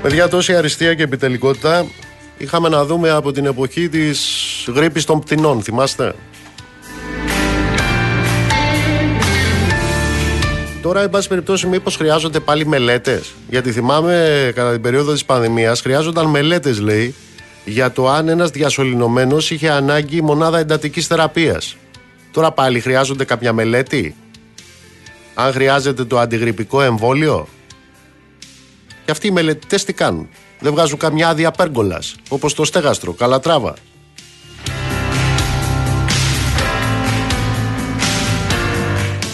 S1: Παιδιά, τόση αριστεία και επιτελικότητα είχαμε να δούμε από την εποχή της γρήπης των πτηνών, θυμάστε; Τώρα, εν πάση περιπτώσει, μήπως χρειάζονται πάλι μελέτες; Γιατί θυμάμαι κατά την περίοδο της πανδημίας χρειάζονταν μελέτες, λέει, για το αν ένας διασωληνωμένος είχε ανάγκη μονάδα εντατικής θεραπείας. Τώρα πάλι χρειάζονται κάποια μελέτη; Αν χρειάζεται το αντιγρυπικό εμβόλιο; Και αυτοί οι μελετητές τι κάνουν; Δεν βγάζουν καμιά άδεια πέργολα. Όπως το στέγαστρο, καλατράβα.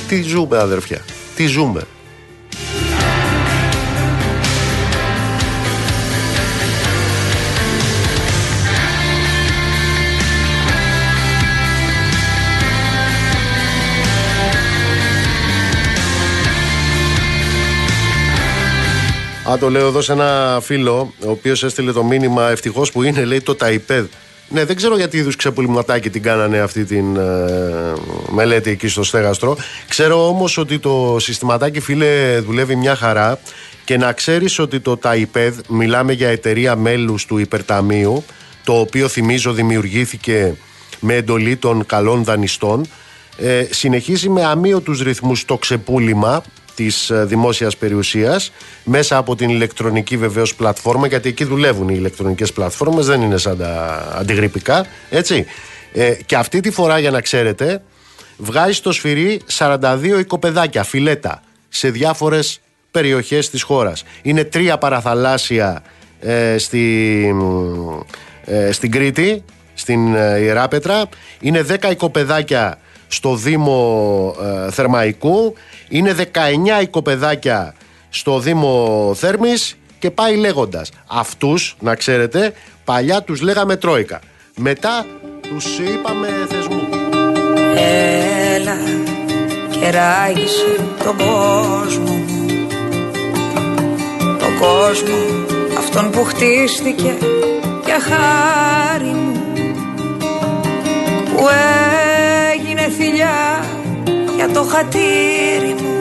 S1: Τι ζούμε, αδερφιά. Τι ζούμε. Α, το λέω εδώ σε ένα φίλο, ο οποίος έστειλε το μήνυμα ευτυχώς που είναι, λέει το ΤΑΙΠΕΔ. Ναι, δεν ξέρω γιατί είδους ξεπουληματάκι την κάνανε αυτή την ε, μελέτη εκεί στο στέγαστρο. Ξέρω όμως ότι το συστηματάκι, φίλε, δουλεύει μια χαρά και να ξέρεις ότι το ΤΑΙΠΕΔ, μιλάμε για εταιρεία μέλους του Υπερταμείου, το οποίο θυμίζω δημιουργήθηκε με εντολή των καλών δανειστών, ε, συνεχίζει με αμύωτους ρυθμούς το ξεπούλημα της ε, δημόσιας περιουσίας μέσα από την ηλεκτρονική βεβαίως πλατφόρμα γιατί εκεί δουλεύουν οι ηλεκτρονικές πλατφόρμες δεν είναι σαν τα αντιγρυπικά έτσι. Ε, και αυτή τη φορά για να ξέρετε βγάζει στο σφυρί 42 οικοπεδάκια φιλέτα σε διάφορες περιοχές της χώρας. Είναι τρία παραθαλάσσια ε, στη, ε, στην Κρήτη στην ε, Ιεράπετρα. Είναι 10 οικοπεδάκια στο Δήμο ε, Θερμαϊκού. Είναι 19 οικοπεδάκια στο Δήμο Θέρμης και πάει λέγοντας. Αυτούς να ξέρετε παλιά τους λέγαμε Τρόικα. Μετά τους είπαμε θεσμού.
S13: Έλα και ράγισε τον κόσμο. Τον κόσμο αυτόν που χτίστηκε για χάρη μου. Που έγινε θηλιά για το χατήρι μου.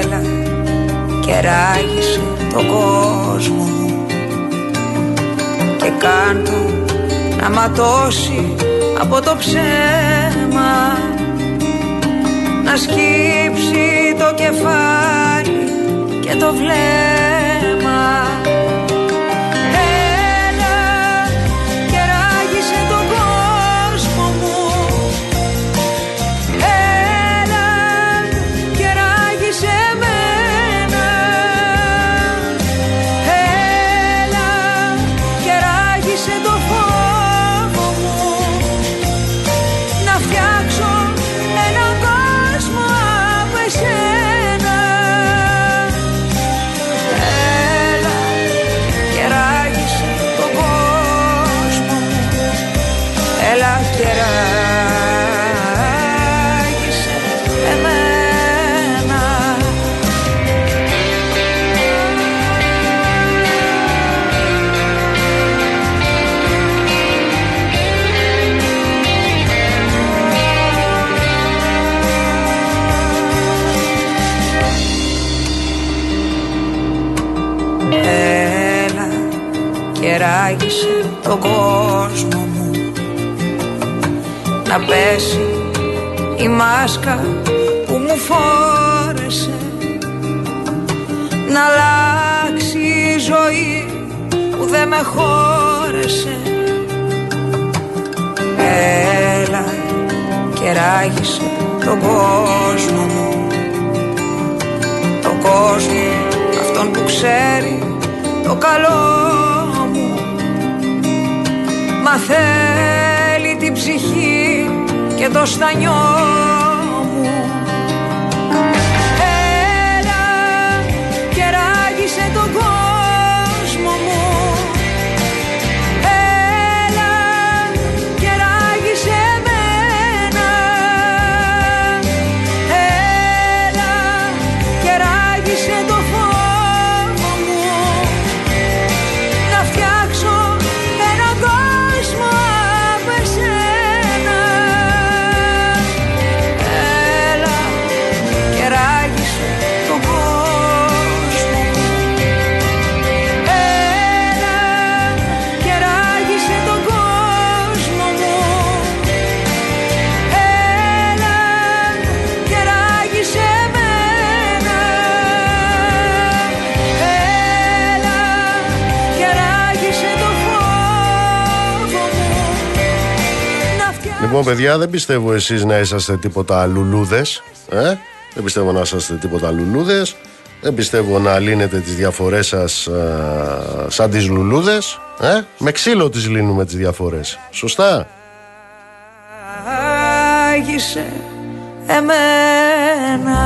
S13: Έλα και ράγισε τον κόσμο μου. Και κάντο να ματώσει από το ψέμα. Να σκύψει το κεφάλι και το βλέμμα στον κόσμο μου. Να πέσει η μάσκα που μου φόρεσε. Να αλλάξει η ζωή που δεν με χώρεσε. Έλα και ράγισε τον κόσμο μου. Τον κόσμο αυτόν που ξέρει το καλό μου Μα θέλει την ψυχή και το στανιό
S1: Λοιπόν, παιδιά, δεν πιστεύω εσείς να είσαστε τίποτα λουλούδες. Ε; Δεν πιστεύω να είσαστε τίποτα λουλούδες. Δεν πιστεύω να λύνετε τις διαφορές σας σαν τις λουλούδες. Ε; Με ξύλο τις λύνουμε τις διαφορές. Σωστά;
S13: εμένα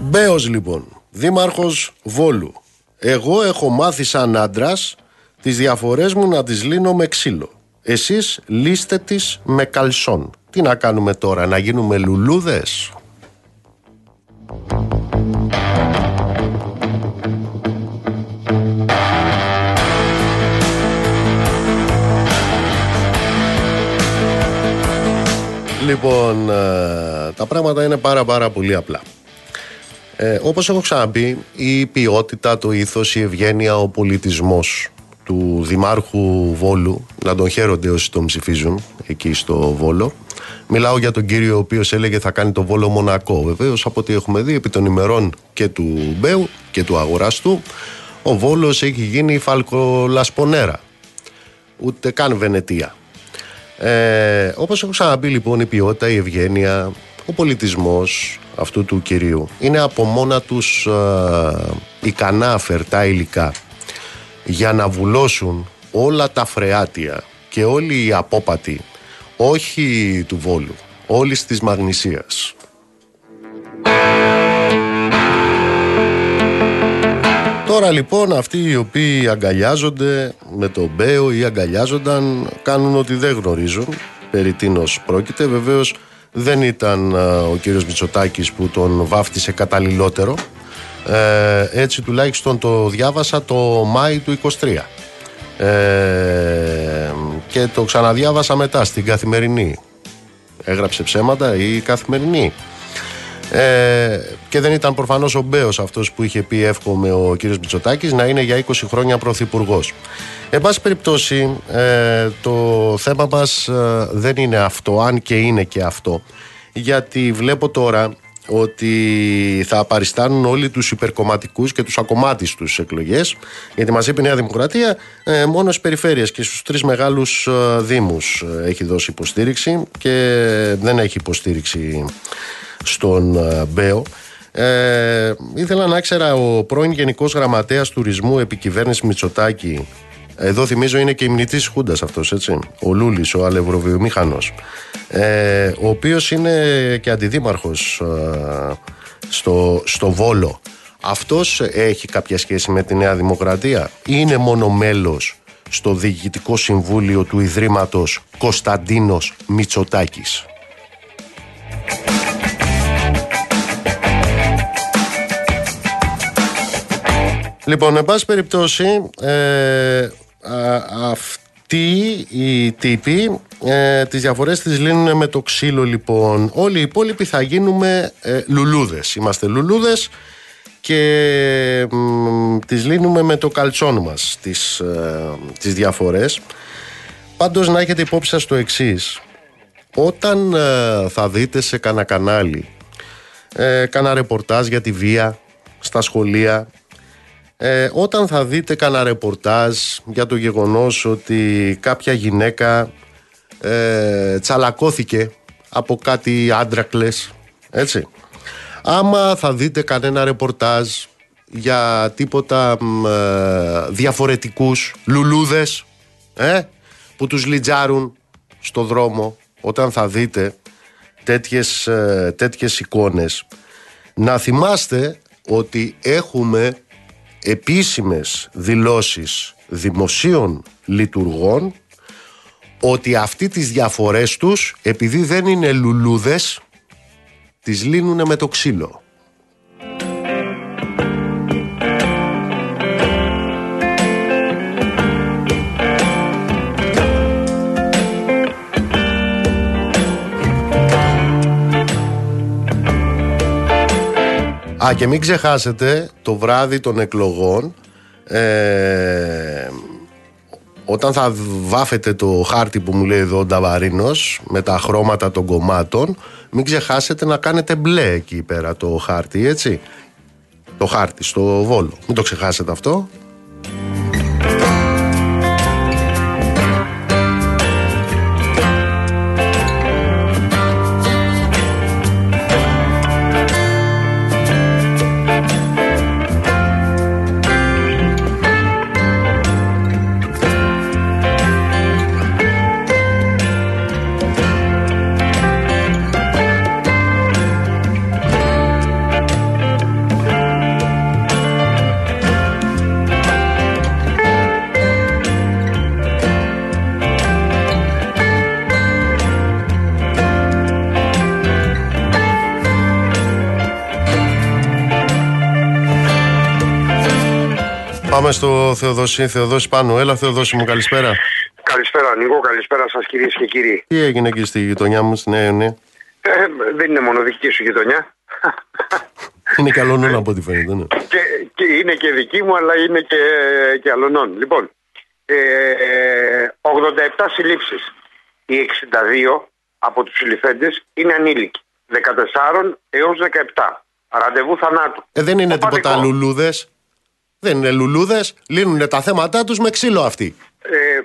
S1: Μπέος λοιπόν, δήμαρχος Βόλου. Εγώ έχω μάθει σαν άντρας τις διαφορές μου να τις λύνω με ξύλο. Εσείς λύστε τις με καλσόν. Τι να κάνουμε τώρα, να γίνουμε λουλούδες; Λοιπόν, ε, τα πράγματα είναι πάρα πάρα πολύ απλά. Ε, όπως έχω ξαναπεί, η ποιότητα, το ήθος, η ευγένεια, ο πολιτισμός του Δημάρχου Βόλου, να τον χαίρονται όσοι τον ψηφίζουν εκεί στο Βόλο. Μιλάω για τον κύριο ο οποίος έλεγε θα κάνει το Βόλο Μονακό. Βεβαίως από ό,τι έχουμε δει επί των ημερών και του Μπέου και του αγοράστου, ο Βόλος έχει γίνει φαλκολασπονέρα. Ούτε καν Βενετία. Ε, Όπως έχω ξαναπεί λοιπόν, η ποιότητα, η ευγένεια, ο πολιτισμός αυτού του κυρίου είναι από μόνα τους ε, ικανά αφερτά υλικά για να βουλώσουν όλα τα φρεάτια και όλοι οι απόπατοι όχι του Βόλου, όλης της Μαγνησίας. Τώρα λοιπόν αυτοί οι οποίοι αγκαλιάζονται με τον Μπέο ή αγκαλιάζονταν κάνουν ότι δεν γνωρίζουν περί τίνος πρόκειται. Βεβαίως δεν ήταν ο κύριος Μητσοτάκης που τον βάφτισε καταλληλότερο ε, έτσι τουλάχιστον το διάβασα το Μάη του 23. Ε, και το ξαναδιάβασα μετά στην καθημερινή. Έγραψε ψέματα η καθημερινή. Ε, και δεν ήταν προφανώς ο Μπέος αυτός που είχε πει εύχομαι ο κύριος Μπιτσοτάκης να είναι για 20 χρόνια πρωθυπουργός. Εν πάση περιπτώσει ε, το θέμα μας ε, δεν είναι αυτό αν και είναι και αυτό γιατί βλέπω τώρα ότι θα απαριστάνουν όλοι τους υπερκομματικούς και τους ακομάτιστους εκλογές γιατί μας είπε η Νέα Δημοκρατία ε, μόνο στις περιφέρειες και στους τρεις μεγάλους ε, δήμους ε, έχει δώσει υποστήριξη και δεν έχει υποστήριξη στον ε, Μπέο ε, ήθελα να ξέρα ο πρώην Γενικός Γραμματέας Τουρισμού Επικυβέρνηση Μητσοτάκη εδώ θυμίζω είναι και η μνητής Χούντας αυτός, έτσι. Ο Λούλης, ο αλευροβιομήχανος. Ε, ο οποίος είναι και αντιδήμαρχος ε, στο, στο Βόλο. Αυτός έχει κάποια σχέση με τη Νέα Δημοκρατία ή είναι μόνο μέλος στο Διοικητικό Συμβούλιο του Ιδρύματος Κωνσταντίνος Μητσοτάκης; Λοιπόν, εν πάση περιπτώσει, ε, αυτοί οι τύποι ε, τις διαφορές τις λύνουν με το ξύλο λοιπόν όλοι οι υπόλοιποι θα γίνουμε ε, λουλούδες είμαστε λουλούδες και μ, τις λύνουμε με το καλτσόν μας τις, ε, τις διαφορές. Πάντως να έχετε υπόψη σας το εξής. Όταν ε, θα δείτε σε κανένα κανάλι ε, κάνα ρεπορτάζ για τη βία στα σχολεία ε, όταν θα δείτε κανένα ρεπορτάζ για το γεγονός ότι κάποια γυναίκα ε, τσαλακώθηκε από κάτι άντρακλες έτσι. Άμα θα δείτε κανένα ρεπορτάζ για τίποτα μ, ε, διαφορετικούς λουλούδες ε, που τους λιτζάρουν στο δρόμο όταν θα δείτε τέτοιες, ε, τέτοιες εικόνες. Να θυμάστε ότι έχουμε επίσημες δηλώσεις δημοσίων λειτουργών ότι αυτοί τις διαφορές τους επειδή δεν είναι λουλούδες τις λύνουν με το ξύλο. Α, και μην ξεχάσετε το βράδυ των εκλογών ε, όταν θα βάφετε το χάρτη που μου λέει εδώ ο Νταβαρίνος με τα χρώματα των κομμάτων μην ξεχάσετε να κάνετε μπλε εκεί πέρα το χάρτη, έτσι. Το χάρτη στο Βόλο. Μην το ξεχάσετε αυτό. Πάμε στο Θεοδόση. Θεοδόση πάνω. Έλα, Θεοδόση μου, καλησπέρα.
S14: Καλησπέρα, Νίκο. Καλησπέρα σας, κυρίες και κύριοι.
S1: Τι έγινε εκεί στη γειτονιά μου, στη Νέα Ιωνία.
S14: Ε, δεν είναι μόνο δική σου γειτονιά.
S1: Είναι και αλλονών από ό,τι φαίνεται. Ναι.
S14: και, και είναι και δική μου, αλλά είναι και, και αλλονών. Λοιπόν, ε, ε, 87 συλλήψεις. Οι 62 από τους συλληφθέντε είναι ανήλικοι. 14 έως 17. Ραντεβού θανάτου.
S1: Ε, δεν είναι
S14: Το
S1: τίποτα
S14: παδικό.
S1: λουλούδε. Δεν είναι λουλούδες. Λύνουν τα θέματα τους με ξύλο αυτοί.
S14: Ε,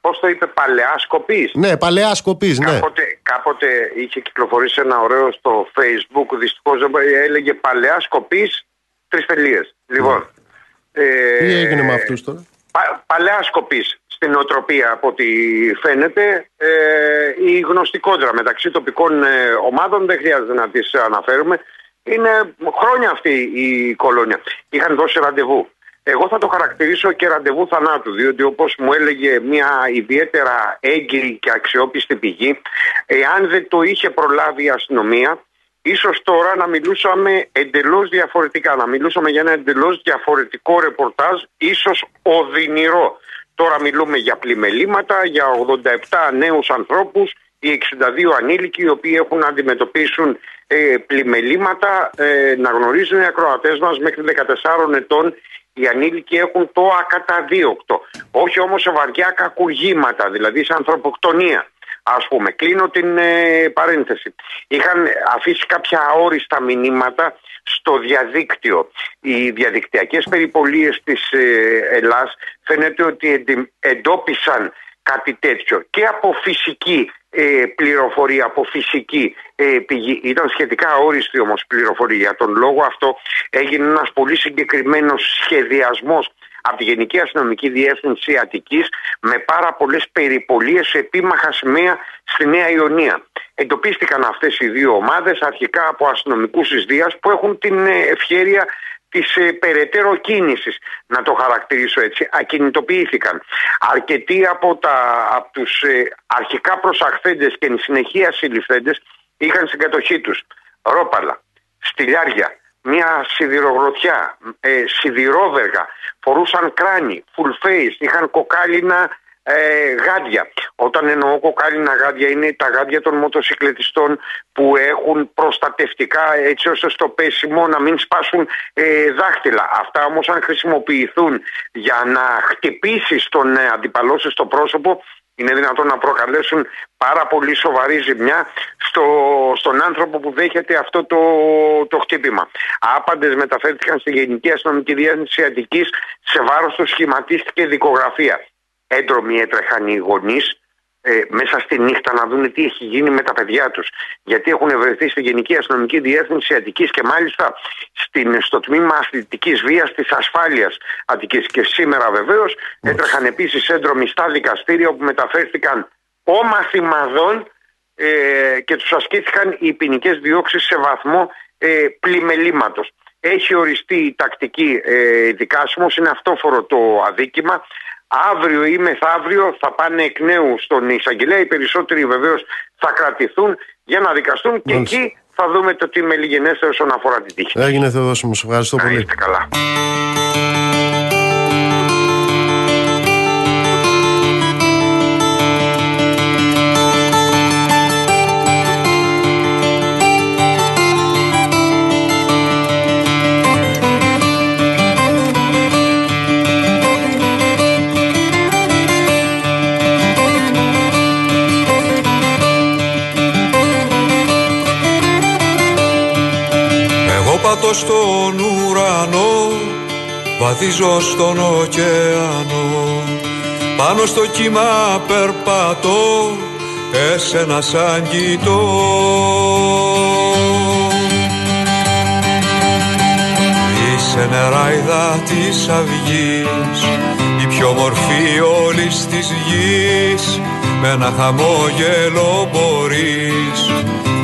S14: Πώς το είπε, παλαιά σκοπή.
S1: Ναι, παλαιά σκοπή, ναι.
S14: Κάποτε, κάποτε είχε κυκλοφορήσει ένα ωραίο στο facebook, δυστυχώς έλεγε παλαιά σκοπή τρεις τελείες. Λοιπόν. Ε,
S1: Τι έγινε με αυτούς τώρα;
S14: πα, παλαιά σκοπή στην οτροπία από ό,τι φαίνεται. Ε, η γνωστικότερα μεταξύ τοπικών ε, ομάδων δεν χρειάζεται να τις αναφέρουμε. Είναι χρόνια αυτή η κολόνια. Είχαν δώσει ραντεβού. Εγώ θα το χαρακτηρίσω και ραντεβού θανάτου, διότι όπως μου έλεγε μια ιδιαίτερα έγκυρη και αξιόπιστη πηγή, εάν δεν το είχε προλάβει η αστυνομία, ίσως τώρα να μιλούσαμε εντελώς διαφορετικά, να μιλούσαμε για ένα εντελώς διαφορετικό ρεπορτάζ, ίσως οδυνηρό. Τώρα μιλούμε για πλημελήματα, για 87 νέους ανθρώπους, οι 62 ανήλικοι οι οποίοι έχουν να αντιμετωπίσουν ε, πλημελήματα. Ε, να γνωρίζουν οι ακροατές μας μέχρι 14 ετών οι ανήλικοι έχουν το ακαταδίωκτο. Όχι όμως σε βαριά κακουργήματα, δηλαδή σε ανθρωποκτονία. Ας πούμε, κλείνω την ε, παρένθεση. Είχαν αφήσει κάποια αόριστα μηνύματα στο διαδίκτυο. Οι διαδικτυακές περιπολίες της ε, Ελλάς φαίνεται ότι εντι- εντόπισαν κάτι τέτοιο και από φυσική ε, πληροφορία, από φυσική ε, πηγή. Ήταν σχετικά αόριστη όμως πληροφορία. Για τον λόγο αυτό έγινε ένας πολύ συγκεκριμένος σχεδιασμός από τη Γενική Αστυνομική Διεύθυνση Αττικής με πάρα πολλές περιπολίες σε επίμαχα σημαία στη Νέα Ιωνία. Εντοπίστηκαν αυτές οι δύο ομάδες αρχικά από αστυνομικούς της Δίας που έχουν την ε, ευκαιρία της ε, περαιτέρω κίνησης, να το χαρακτηρίσω έτσι, ακινητοποιήθηκαν. Αρκετοί από, τα, από τους ε, αρχικά προσαχθέντες και εν συνεχεία συλληφθέντες είχαν στην κατοχή τους ρόπαλα, στυλιάρια, μια σιδηρογροθιά, ε, σιδηρόβεργα, φορούσαν κράνη, full face, είχαν κοκάλινα ε, γάντια. Όταν εννοώ κοκάλινα γάντια είναι τα γάντια των μοτοσυκλετιστών που έχουν προστατευτικά έτσι ώστε στο πέσιμο να μην σπάσουν ε, δάχτυλα. Αυτά όμως αν χρησιμοποιηθούν για να χτυπήσεις τον ε, αντιπαλό σου στο πρόσωπο είναι δυνατόν να προκαλέσουν πάρα πολύ σοβαρή ζημιά στο, στον άνθρωπο που δέχεται αυτό το, το χτύπημα. Άπαντες μεταφέρθηκαν στη Γενική Αστυνομική Διεύθυνση Αττικής σε βάρος του σχηματίστηκε δικογραφία έντρομοι έτρεχαν οι γονείς ε, μέσα στη νύχτα να δουν τι έχει γίνει με τα παιδιά τους. Γιατί έχουν βρεθεί στη Γενική Αστυνομική Διεύθυνση Αττικής και μάλιστα στην, στο τμήμα αθλητικής βίας της ασφάλειας Αττικής. Και σήμερα βεβαίως έτρεχαν επίσης έντρομοι στα δικαστήρια όπου μεταφέρθηκαν όμαθοι μαδών ε, και τους ασκήθηκαν οι ποινικές διώξεις σε βαθμό ε, πλημελήματος. Έχει οριστεί η τακτική ε, δικάσιμος, είναι αυτόφορο το αδίκημα. Αύριο ή μεθαύριο θα πάνε εκ νέου στον εισαγγελέα. Οι περισσότεροι βεβαίως θα κρατηθούν για να δικαστούν και εκεί θα δούμε το τι μελιγενέστερο όσον αφορά την τύχη.
S1: Έγινε Θεοδόση μου, σε ευχαριστώ πολύ.
S14: είστε καλά.
S15: Στον ουρανό Βαδίζω στον ωκεανό. Πάνω στο κύμα περπατώ Εσένα σαν κοιτώ Είσαι νεράιδα της αυγής Η πιο μορφή όλης της γης. Με ένα χαμόγελο μπορείς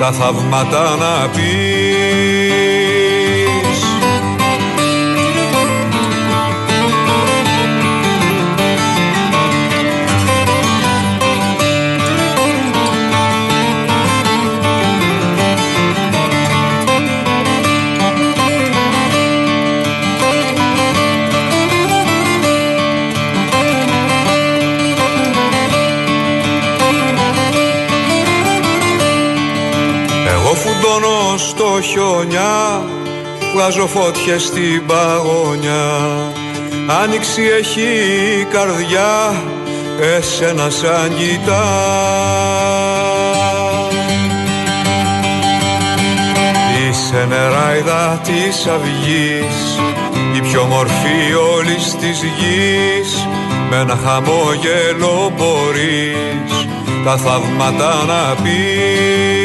S15: Τα θαύματα να πεις στο χιόνια Βγάζω φώτιες στην παγωνιά. Άνοιξη έχει η καρδιά Εσένα σαν κοιτά. Είσαι νεράιδα της αυγής Η πιο μορφή όλης της γης. Με ένα χαμόγελο μπορείς Τα θαύματα να πεις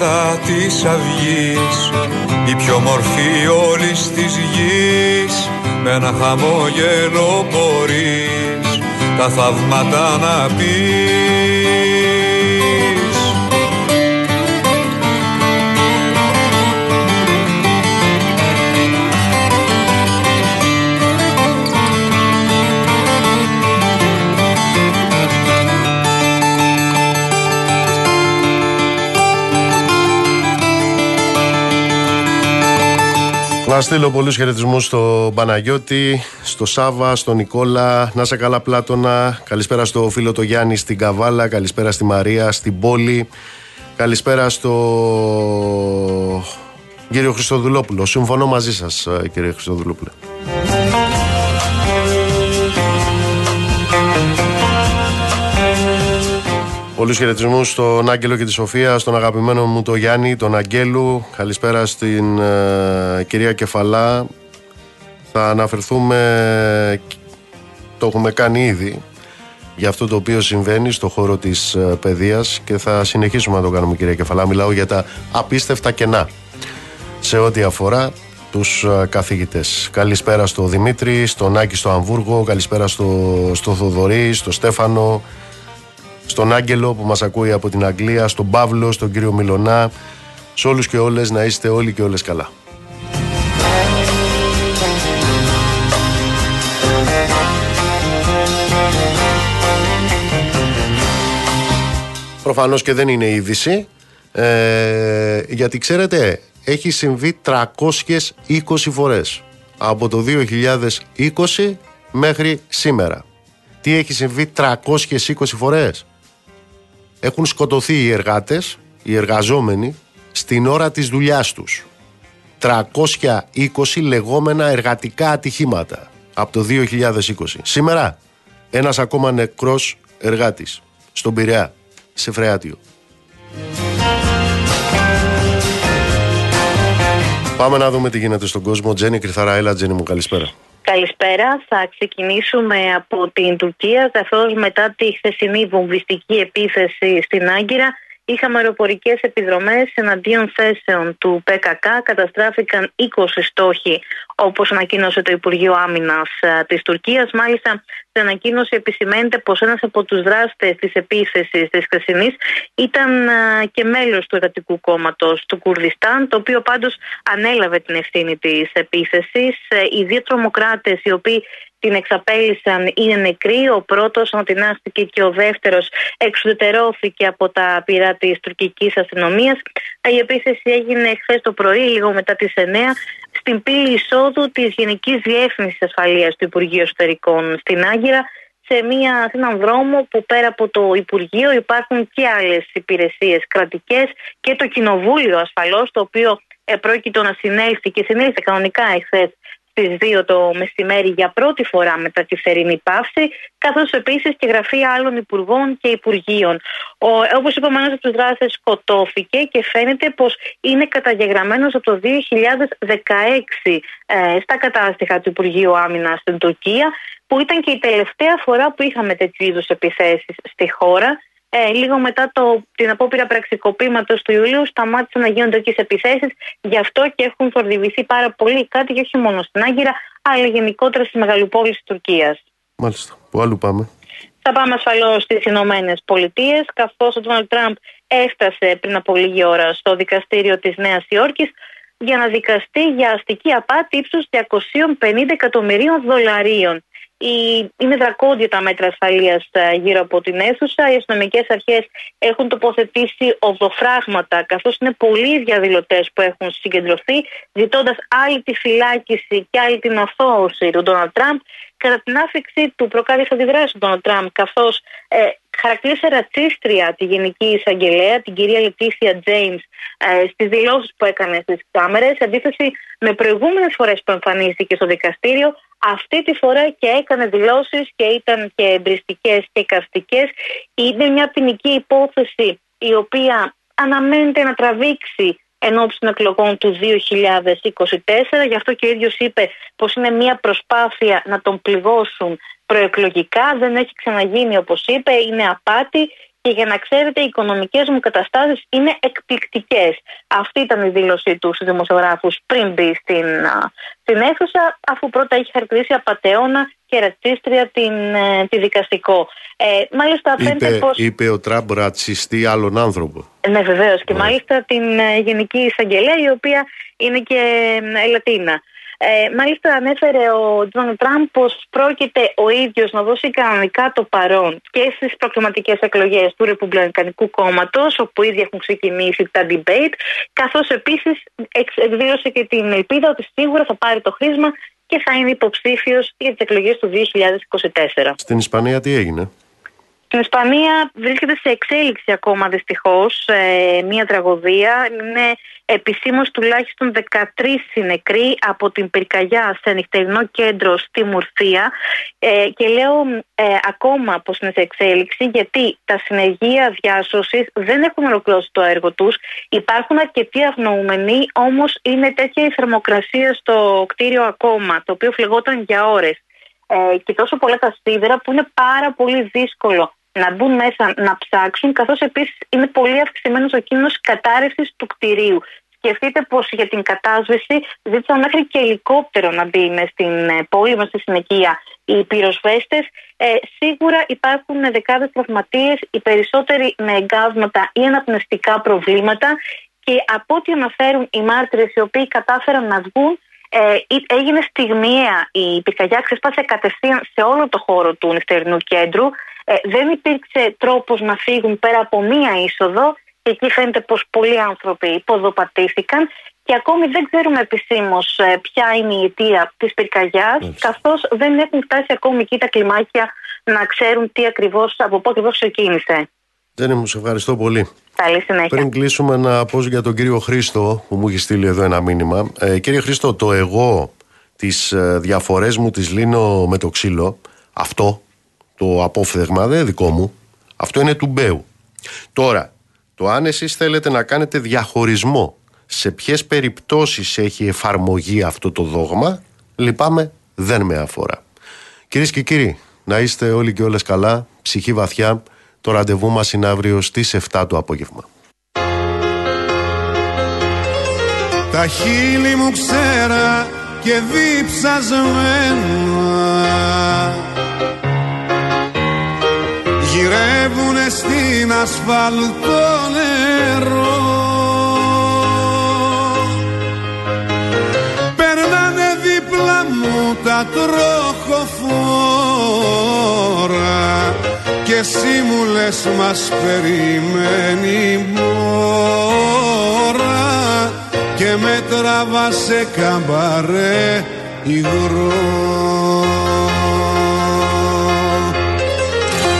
S15: νεράιδα της αυγής η πιο μορφή όλης της γης με ένα χαμόγελο μπορείς τα θαύματα να πεις
S1: Να στείλω πολλούς χαιρετισμούς στο Παναγιώτη, στο Σάβα, στον Νικόλα, να σε καλά Πλάτωνα. Καλησπέρα στο φίλο το Γιάννη στην Καβάλα, καλησπέρα στη Μαρία, στην Πόλη. Καλησπέρα στο κύριο Χριστοδουλόπουλο. Συμφωνώ μαζί σας κύριε Χριστοδουλόπουλο. Πολλούς χαιρετισμούς στον Άγγελο και τη Σοφία, στον αγαπημένο μου τον Γιάννη, τον Αγγέλου. Καλησπέρα στην ε, κυρία Κεφαλά. Θα αναφερθούμε, το έχουμε κάνει ήδη, για αυτό το οποίο συμβαίνει στο χώρο της ε, παιδείας και θα συνεχίσουμε να το κάνουμε κυρία Κεφαλά. Μιλάω για τα απίστευτα κενά σε ό,τι αφορά τους ε, καθηγητές. Καλησπέρα στο Δημήτρη, στον Άκη στο Αμβούργο, καλησπέρα στο, στο Θοδωρή, στο Στέφανο, στον Άγγελο που μας ακούει από την Αγγλία, στον Παύλο, στον κύριο Μιλονά, σε όλους και όλες να είστε όλοι και όλες καλά. Προφανώς και δεν είναι είδηση, ε, γιατί ξέρετε έχει συμβεί 320 φορές από το 2020 μέχρι σήμερα. Τι έχει συμβεί 320 φορές; Έχουν σκοτωθεί οι εργάτες, οι εργαζόμενοι, στην ώρα της δουλειάς τους. 320 λεγόμενα εργατικά ατυχήματα από το 2020. Σήμερα ένας ακόμα νεκρός εργάτης στον Πειραιά, σε Φρεάτιο. Πάμε να δούμε τι γίνεται στον κόσμο. Τζένι Κρυθαρά, έλα Τζένι μου, καλησπέρα.
S16: Καλησπέρα. Θα ξεκινήσουμε από την Τουρκία, καθώς μετά τη χθεσινή βομβιστική επίθεση στην Άγκυρα είχαμε αεροπορικές επιδρομές εναντίον θέσεων του ΠΚΚ. Καταστράφηκαν 20 στόχοι, όπως ανακοίνωσε το Υπουργείο Άμυνας της Τουρκίας. Μάλιστα, στην ανακοίνωση επισημαίνεται πως ένας από τους δράστες της επίθεσης της χθεσινής ήταν και μέλος του Εργατικού Κόμματος του Κουρδιστάν, το οποίο πάντως ανέλαβε την ευθύνη της επίθεσης. Ε, οι δύο τρομοκράτες, οι οποίοι την εξαπέλυσαν είναι νεκροί. Ο πρώτος ανατινάστηκε και ο δεύτερος εξουδετερώθηκε από τα πυρά της τουρκικής αστυνομίας. Η επίθεση έγινε χθες το πρωί, λίγο μετά τις 9, στην πύλη εισόδου της Γενικής Διεύθυνσης Ασφαλείας του Υπουργείου Εσωτερικών στην Άγκυρα, σε, μια, σε έναν δρόμο που πέρα από το Υπουργείο υπάρχουν και άλλες υπηρεσίες κρατικές και το Κοινοβούλιο ασφαλώς, το οποίο πρόκειτο να συνέλθει και συνέλθει κανονικά εχθές στις 2 το μεσημέρι για πρώτη φορά μετά τη θερινή παύση, καθώς επίσης και γραφεία άλλων υπουργών και υπουργείων. Όπως είπαμε, ένα από τους δράστε σκοτώθηκε και φαίνεται πως είναι καταγεγραμμένος από το 2016 ε, στα κατάστοιχα του Υπουργείου Άμυνας στην Τουρκία, που ήταν και η τελευταία φορά που είχαμε τέτοιου είδους επιθέσεις στη χώρα. Ε, λίγο μετά το, την απόπειρα πραξικοπήματος του Ιουλίου, σταμάτησαν να γίνονται τέτοιες επιθέσεις. Γι' αυτό και έχουν θορυβηθεί πάρα πολύ κάτι και όχι μόνο στην Άγκυρα, αλλά γενικότερα στις μεγαλοπόλεις της Τουρκίας.
S1: Μάλιστα. Πού αλλού πάμε;
S16: Θα πάμε ασφαλώς στις Ηνωμένες Πολιτείες, καθώς ο Ντόναλτ Τραμπ έφτασε πριν από λίγη ώρα στο δικαστήριο της Νέας Υόρκης για να δικαστεί για αστική απάτη ύψους 250 εκατομμυρίων δολαρίων. Είναι δρακόντια τα μέτρα ασφαλείας ε, γύρω από την αίθουσα. Οι αστυνομικές αρχές έχουν τοποθετήσει οδοφράγματα, καθώς είναι πολλοί οι διαδηλωτές που έχουν συγκεντρωθεί, ζητώντας άλλη τη φυλάκιση και άλλη την αθώωση του Ντόναλτ Τραμπ κατά την άφηξη του προκάλεσε αντιδράσει του Ντόναλτ Τραμπ, καθώς ε, χαρακτήρισε ρατσίστρια τη Γενική Εισαγγελέα, την κυρία Λετήσια Τζέιμς, ε, στις δηλώσεις που έκανε στις κάμερες, σε αντίθεση με προηγούμενες φορές που εμφανίστηκε στο δικαστήριο, αυτή τη φορά και έκανε δηλώσεις και ήταν και εμπριστικές και καστικές. Είναι μια ποινική υπόθεση η οποία αναμένεται να τραβήξει εν ώψη των εκλογών του 2024. Γι' αυτό και ο ίδιος είπε πως είναι μια προσπάθεια να τον πληγώσουν προεκλογικά. Δεν έχει ξαναγίνει όπως είπε, είναι απάτη και για να ξέρετε, οι οικονομικές μου καταστάσεις είναι εκπληκτικές. Αυτή ήταν η δήλωσή του στους δημοσιογράφους πριν μπει στην, στην αίθουσα, αφού πρώτα έχει χαρακτηρίσει απαταιώνα και ρατσίστρια την, ε, τη δικαστικό. Ε, μάλιστα
S1: είπε, πως... είπε ο Τραμπ ρατσιστή άλλον άνθρωπο.
S16: Ναι βεβαίως και ναι. μάλιστα την ε, Γενική Εισαγγελέα η οποία είναι και ε, Λατίνα. Ε, μάλιστα ανέφερε ο Ντόναλντ Τραμπ πως πρόκειται ο ίδιος να δώσει κανονικά το παρόν και στις προκριματικές εκλογές του Ρεπουμπλικανικού Κόμματος, όπου ήδη έχουν ξεκινήσει τα debate, καθώς επίσης εκδήλωσε και την ελπίδα ότι σίγουρα θα πάρει το χρίσμα και θα είναι υποψήφιος για τις εκλογές του 2024.
S1: Στην Ισπανία τι έγινε;
S16: Στην Ισπανία βρίσκεται σε εξέλιξη ακόμα δυστυχώς ε, μια τραγωδία. Είναι επισήμως τουλάχιστον 13 νεκροί από την πυρκαγιά σε νυχτερινό κέντρο στη Μουρθία. Ε, και λέω ε, ακόμα πως είναι σε εξέλιξη γιατί τα συνεργεία διάσωσης δεν έχουν ολοκληρώσει το έργο τους. Υπάρχουν αρκετοί αγνοούμενοι, όμως είναι τέτοια η θερμοκρασία στο κτίριο ακόμα, το οποίο φλεγόταν για ώρες. Ε, και τόσο πολλά τα σίδερα που είναι πάρα πολύ δύσκολο να μπουν μέσα να ψάξουν, καθώς επίσης είναι πολύ αυξημένος ο κίνδυνος κατάρρευσης του κτηρίου. Σκεφτείτε πως για την κατάσβεση ζήτησαν μέχρι και ελικόπτερο να μπει μες στην ε, πόλη, μέσα στη συνοικία οι πυροσβέστες. Ε, σίγουρα υπάρχουν δεκάδες τραυματίες, οι περισσότεροι με εγκάβματα ή αναπνευστικά προβλήματα. Και από ό,τι αναφέρουν οι μάρτυρες, οι οποίοι κατάφεραν να βγουν, ε, έγινε στιγμιαία η πυρκαγιά, ξεσπάσε κατευθείαν σε όλο το χώρο του νυχτερινού κέντρου. Ε, δεν υπήρξε τρόπος να φύγουν πέρα από μία είσοδο και εκεί φαίνεται πως πολλοί άνθρωποι υποδοπατήθηκαν και ακόμη δεν ξέρουμε επισήμως ε, ποια είναι η αιτία της πυρκαγιάς, καθώς δεν έχουν φτάσει ακόμη εκεί τα κλιμάκια να ξέρουν τι ακριβώς, από πού ακριβώς ξεκίνησε.
S1: Δεν μου σε ευχαριστώ πολύ.
S16: Καλή συνέχεια.
S1: Πριν κλείσουμε να πω για τον κύριο Χρήστο που μου έχει στείλει εδώ ένα μήνυμα. Ε, κύριε Χρήστο, το εγώ, τις ε, διαφορές μου τις λύνω με το ξύλο, αυτό το απόφθεγμα δεν είναι δικό μου. Αυτό είναι του Μπέου. Τώρα, το αν εσείς θέλετε να κάνετε διαχωρισμό σε ποιες περιπτώσεις έχει εφαρμογή αυτό το δόγμα, λυπάμαι, δεν με αφορά. Κυρίες και κύριοι, να είστε όλοι και όλες καλά, ψυχή βαθιά. Το ραντεβού μας είναι αύριο στις 7 το απόγευμα.
S17: Τα χείλη μου ξέρα και διψασμένα Γυρεύουνε στην ασφαλτό νερό. Περνάνε δίπλα μου τα τροχοφόρα και εσύ μου λες μας περιμένει μόρα. Και με τραβά σε καμπαρέ υγρό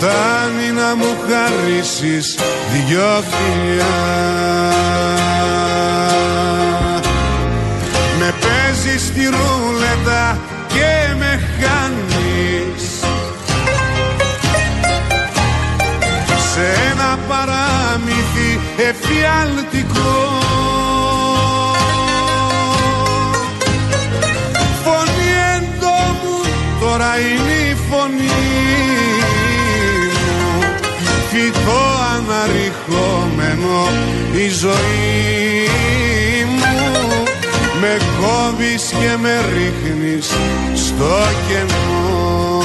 S17: Φτάνει να μου χαρίσεις δυο φιλιά. Με παίζεις τη ρούλετα και με χάνεις. Σε ένα παράμυθι εφιαλτικό Φωνή εντόμου τώρα είναι η φωνή φυτό αναρριχόμενο η ζωή μου. Με κόβεις και με ρίχνεις στο κενό.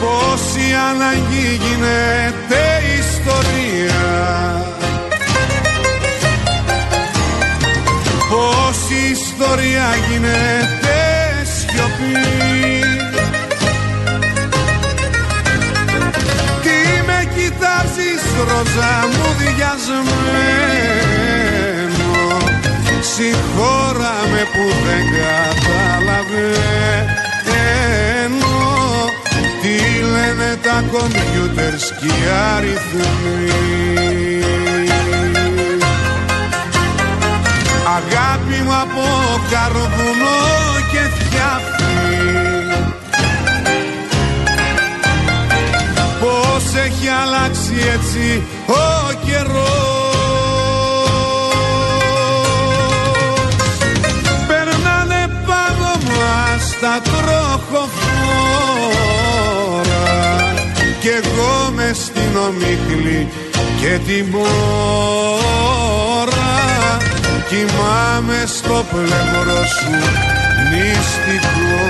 S17: Πόση αναγκή γίνεται ιστορία. Πόση ιστορία γίνεται σιωπή ροζά μου διασμένο Συγχώρα με που δεν καταλαβαίνω Τι λένε τα κομπιούτερς και οι αριθμοί. Αγάπη μου από καρβουνό και φτιάχνει έχει αλλάξει έτσι ο καιρός. Περνάνε πάνω μας τα τροχοφόρα Κι εγώ με στην ομίχλη και την μπόρα Κοιμάμαι στο πλευρό σου νηστικό